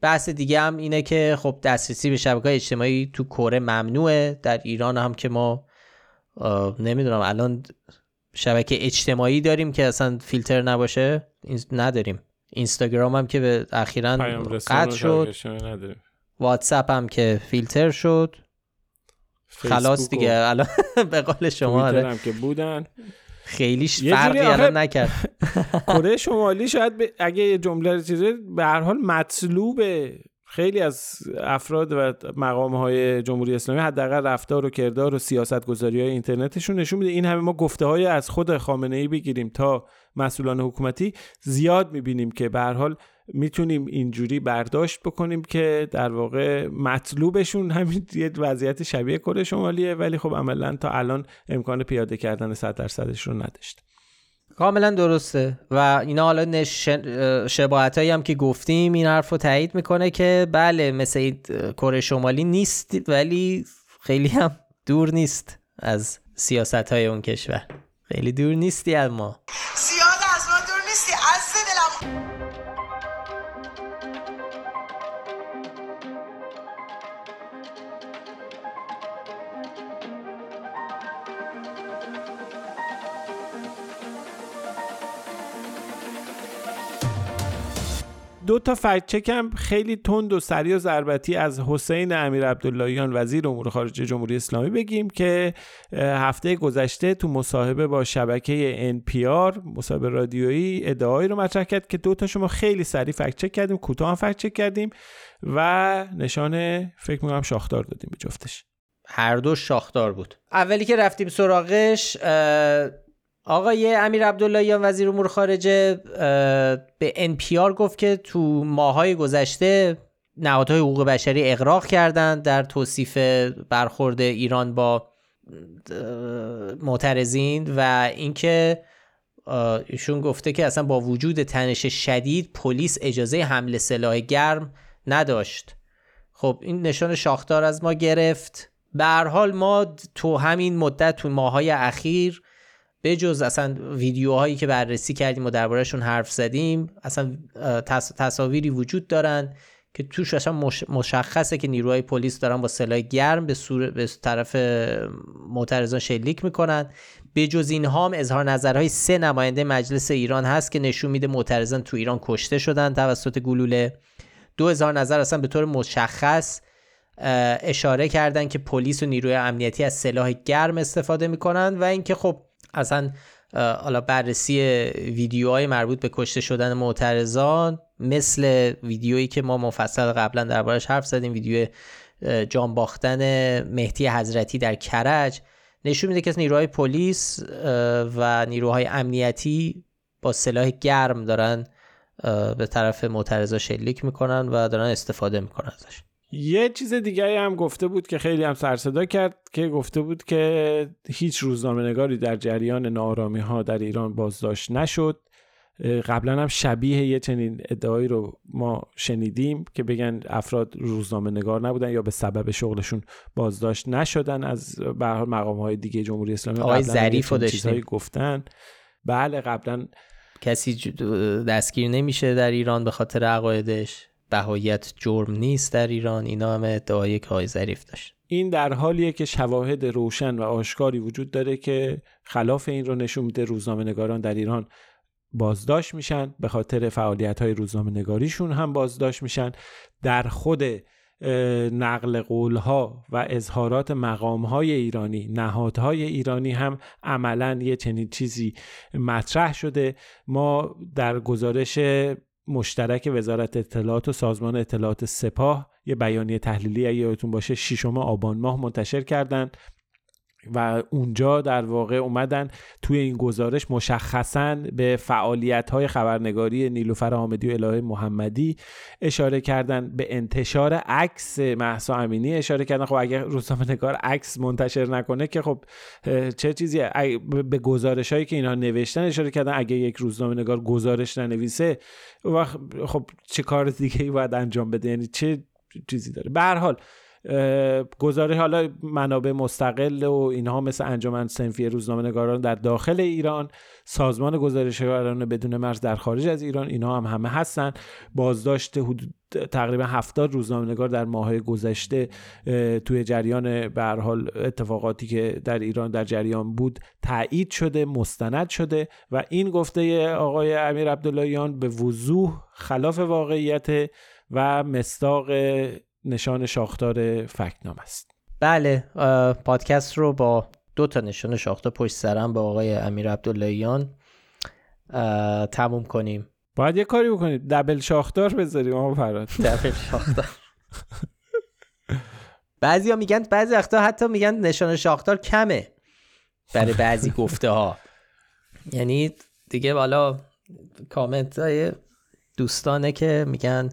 بحث دیگه هم اینه که خب دسترسی به شبکه اجتماعی تو کره ممنوعه. در ایران هم که ما نمی‌دونم الان شبکه اجتماعی داریم که اصلا فیلتر نباشه نداریم. اینستاگرام هم که به اخیرا قطع شد. واتساپ هم که فیلتر شد. خلاص دیگه. الان به قول شما آره. که بودن. خیلیش فرقی الان نکرد. کره شمالی شاید اگه یه جمله چیزه به هر حال مطلوب خیلی از افراد و مقام های جمهوری اسلامی حداقل رفتار و کردار و سیاست گذاری های اینترنتشون نشون میده. این همه ما گفته های از خود خامنه ای بگیریم تا مسئولان حکومتی زیاد می‌بینیم که به هر حال می‌تونیم اینجوری برداشت بکنیم که در واقع مطلوبشون همین یه وضعیت شبیه کره شمالیه ولی خب عملا تا الان امکان پیاده کردن 100 درصدش رو نداشت. کاملا درسته. و اینا حالا نش... شباهت هایی هم که گفتیم این حرف رو تایید می‌کنه که بله مثل کره شمالی نیست ولی خیلی هم دور نیست از سیاست های اون کشور. خیلی دور نیستی از دو تا فکت چکم خیلی تند و سریع و ضربتی از حسین امیر عبداللهیان وزیر امور خارجه جمهوری اسلامی بگیم که هفته گذشته تو مصاحبه با شبکه NPR مصاحبه رادیویی ادعایی رو مطرح کرد که دو تا شما خیلی سریع فکت چک کردیم کوتاه هم فکت چک کردیم و نشان فکر می‌کنم شاخدار دادیم به جفتش. هر دو شاخدار بود. اولی که رفتیم سراغش آقای امیر عبداللهیان وزیر امور خارجه به NPR گفت که تو ماهای گذشته نهادهای حقوق بشری اقراق کردند در توصیف برخورد ایران با معترضین و اینکه ایشون گفته که اصلا با وجود تنش شدید پلیس اجازه حمله سلاح گرم نداشت. خب این نشان شاخدار از ما گرفت. به حال ما تو همین مدت تو ماهای اخیر به جز اصلا ویدیوهایی که بررسی کردیم و دربارهشون حرف زدیم اصلا تصاویری وجود دارن که توش اصلا مشخصه که نیروهای پلیس دارن با سلاح گرم به, به طرف معترضان شلیک می‌کنن. به جز اینها هم اظهار نظرهای سه نماینده مجلس ایران هست که نشون میده معترضان تو ایران کشته شدن توسط گلوله. دو اظهار نظر اصلا به طور مشخص اشاره کردن که پلیس و نیروی امنیتی از سلاح گرم استفاده می‌کنن و اینکه خب اصلا حالا بررسی ویدیوهای مربوط به کشته شدن معترضان مثل ویدیویی که ما مفصل قبلا دربارش حرف زدیم ویدیو جان باختن مهدی حضرتی در کرج. نشون میده که نیروهای پلیس و نیروهای امنیتی با سلاح گرم دارن به طرف معترضا شلیک می‌کنن و دارن استفاده می‌کنن ازش. یه چیز دیگه هم گفته بود که خیلی هم سرصدا کرد که گفته بود که هیچ روزنامه نگاری در جریان نارامی ها در ایران بازداشت نشد. قبلا هم شبیه یه چنین ادعایی رو ما شنیدیم که بگن افراد روزنامه نگار نبودن یا به سبب شغلشون بازداشت نشدن. از به مقام های دیگه جمهوری اسلامی آقای ظریف چیزهایی گفتن. بله قبلا کسی دستگیر نمیشه در ایران به خاطر عقایدش. بهایت جرم نیست در ایران اینا همه ادعای که های ظریف داشت. این در حالیه که شواهد روشن و آشکاری وجود داره که خلاف این رو نشون میده روزنامه نگاران در ایران بازداشت میشن به خاطر فعالیت های روزنامه نگاریشون هم بازداشت میشن. در خود نقل قولها و اظهارات مقامهای ایرانی نهادهای ایرانی هم عملا یه چنین چیزی مطرح شده. ما در گزارش مشترک وزارت اطلاعات و سازمان اطلاعات سپاه یه بیانیه تحلیلی اگه یادتون باشه ششم آبان ماه منتشر کردند و اونجا در واقع اومدن توی این گزارش مشخصا به فعالیت های خبرنگاری نیلوفر حامدی و الهه محمدی اشاره کردن به انتشار عکس محسا امینی اشاره کردن. خب اگر روزنامه نگار عکس منتشر نکنه که خب چه چیزی؟ به گزارش هایی که اینا نوشتن اشاره کردن. اگه یک روزنامه نگار گزارش ننویسه خب چه کار دیگه ای باید انجام بده؟ یعنی چه چیزی داره؟ به هر حال گزارش حالا منابع مستقل و اینها مثل انجمن سنفی روزنامه نگاران در داخل ایران سازمان گزارشگران بدون مرز در خارج از ایران اینها هم همه هستن. بازداشت حدود تقریبا هفتاد روزنامه نگار در ماه گذشته توی جریان به حال اتفاقاتی که در ایران در جریان بود تایید شده مستند شده و این گفته آقای امیر عبداللهیان به وضوح خلاف واقعیت و مستاق نشان شاختار فکنام است. بله پادکست رو با دو تا نشان شاختار پشت سرم با آقای امیر عبداللهیان تموم کنیم. باید یه کاری بکنید دبل شاختار بذاریم آقا فراد. دبل شاختار بعضی ها میگن بعضی وقتا حتی میگن نشان شاختار کمه برای بعضی گفته ها یعنی دیگه بالا کامنت های دوستانه که میگن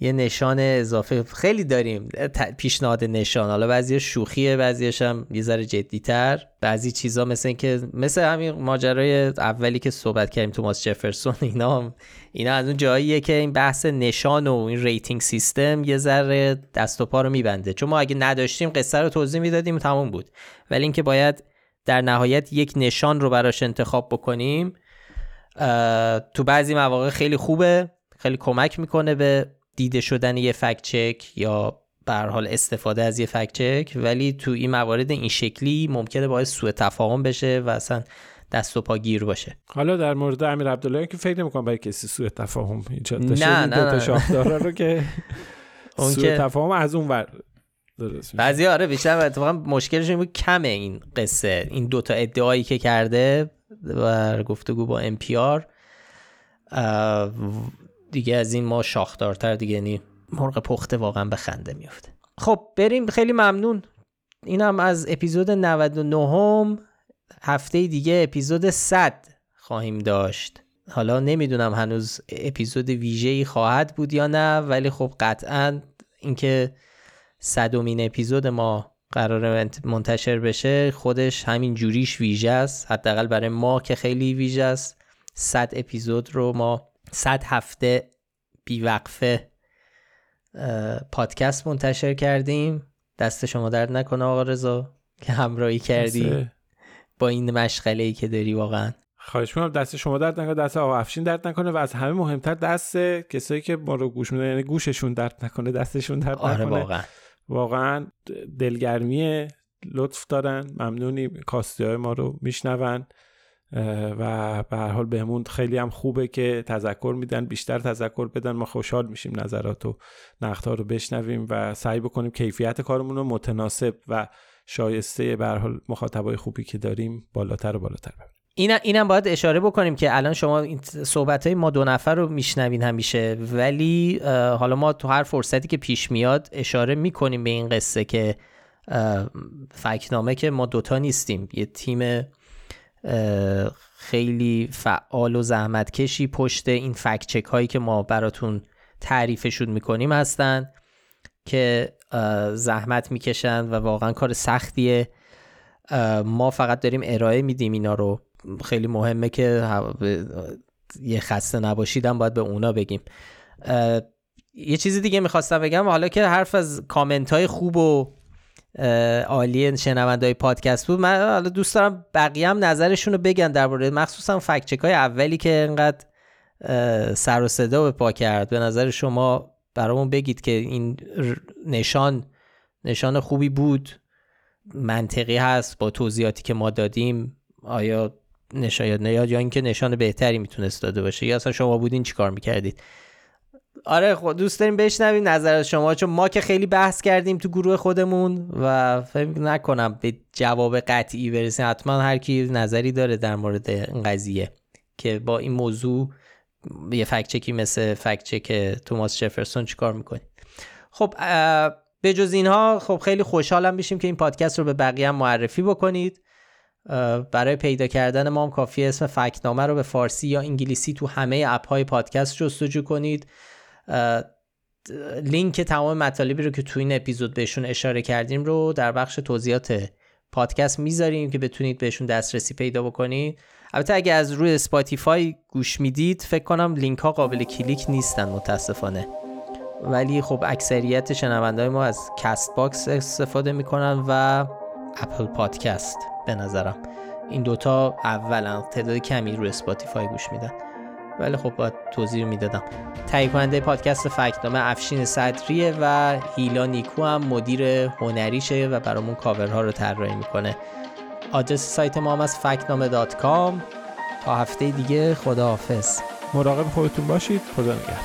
یه نشان اضافه خیلی داریم پیشنهاد نشان. حالا بعضی شوخیه بعضیش هم یه ذره جدیتر. بعضی چیزا مثل اینکه مثل همین ماجرای اولی که صحبت کردیم توماس جفرسون اینا هم اینا از اون جاییه که این بحث نشان و این rating system یه ذره دست و پا رو میبنده. چون ما اگه نداشتیم قصه رو توضیح می‌دادیم تموم بود. ولی اینکه باید در نهایت یک نشان رو براش انتخاب بکنیم تو بعضی مواقع خیلی خوبه خیلی کمک می‌کنه به دیده شدن یه fact check یا به هر حال استفاده از یه fact check ولی تو این موارد این شکلی ممکنه باعث سوء تفاهم بشه و اصلا دست و پا گیر باشه. حالا در مورد امیر عبدالله که فکر نمی‌کنم برای کسی سوء تفاهم ایجاد نه نه نه. شاهدارا رو که اون سوء تفاهم از اون ور بعضی آره بیشتر اتفاقا مشکلش این بود کمه این قصه. این دوتا ادعایی که کرده و گفتگو با امپیار دیگه از این ما شاخدارتر دیگه یعنی مرغ پخته واقعا به خنده میفته خب بریم. خیلی ممنون. اینم از اپیزود 99 هفته دیگه اپیزود 100 خواهیم داشت. حالا نمی‌دونم هنوز اپیزود ویژه‌ای خواهد بود یا نه ولی خب قطعا اینکه صدومین اپیزود ما قرار منتشر بشه خودش همین جوریش ویژه است. حداقل برای ما که خیلی ویژه است. 100 اپیزود رو ما 100 هفته بیوقفه پادکست منتشر کردیم. دست شما درد نکنه آقا رضا که همراهی کردی با این مشغله ای که داری واقعا. خواهش می‌کنم دست شما درد نکنه دست آقا افشین درد نکنه و از همه مهمتر دست کسایی که ما رو گوش میدن یعنی گوششون درد نکنه دستشون درد آره نکنه. واقعا. واقعا دلگرمی لطف دارن ممنونی کاستی های ما رو میشنون. و به هر حال بهمون خیلی هم خوبه که تذکر میدن بیشتر تذکر بدن. ما خوشحال میشیم نظرات و نقدها رو بشنویم و سعی بکنیم کیفیت کارمون رو متناسب و شایسته به هر حال مخاطبای خوبی که داریم بالاتر و بالاتر ببریم. این اینم باید اشاره بکنیم که الان شما این صحبت های ما دو نفر رو میشنوین همیشه ولی حالا ما تو هر فرصتی که پیش میاد اشاره می‌کنیم به این قصه که فکنامه که ما دوتا نیستیم. یه تیم خیلی فعال و زحمتکشی پشت این فکچک هایی که ما براتون تعریفشون می‌کنیم هستن که زحمت می‌کشن و واقعا کار سختیه. ما فقط داریم ارائه میدیم اینا رو. خیلی مهمه که یه خسته نباشیدم باید به اونا بگیم. یه چیزی دیگه می‌خواستم بگم حالا که حرف از کامنت های خوب و عالی شنونده های پادکست بود. من حالا دوست دارم بقیه هم نظرشون رو بگن درباره مخصوصا فکچک های اولی که انقدر سر و صدا به پا کرد. به نظر شما برامون بگید که این نشان نشان خوبی بود منطقی هست با توضیحاتی که ما دادیم. آیا نشان یا اینکه نشان بهتری می‌تونست داده باشه. یا اصلا شما بودین چیکار می‌کردید؟ آره خود دوست داریم بشنویم نظر شما چون ما که خیلی بحث کردیم تو گروه خودمون و فکر نکنم به جواب قطعی برسیم. حتما هر کی نظری داره در مورد این قضیه که با این موضوع یه فکچکی مثل فکچک توماس جفرسون چیکار می‌کنی خب به جز اینها خب خیلی خوشحالم میشیم که این پادکست رو به بقیه هم معرفی بکنید. برای پیدا کردن ما هم کافی اسم فکنامه رو به فارسی یا انگلیسی تو همه اپ های پادکست جستجو کنید. لینک تمام مطالبی رو که تو این اپیزود بهشون اشاره کردیم رو در بخش توضیحات پادکست می‌ذاریم که بتونید بهشون دسترسی پیدا بکنید البته اگه از روی Spotify گوش می‌دید فکر کنم لینک ها قابل کلیک نیستن متاسفانه. ولی خب اکثریت شنونده ما از Castbox استفاده می‌کنن و Apple Podcast به نظرم. این دوتا اولا تعداد کمی روی Spotify گوش میدن. ولی خب باید توضیح می‌دادم. تهیه کننده پادکست فکتنامه افشین صدریه و هیلا نیکو هم مدیر هنریشه و برامون کاورها رو طراحی می‌کنه. آدرس سایت ما هم از فکتنامه دات کام. تا هفته دیگه خداحافظ. مراقب خودتون باشید. خدا نگهدار.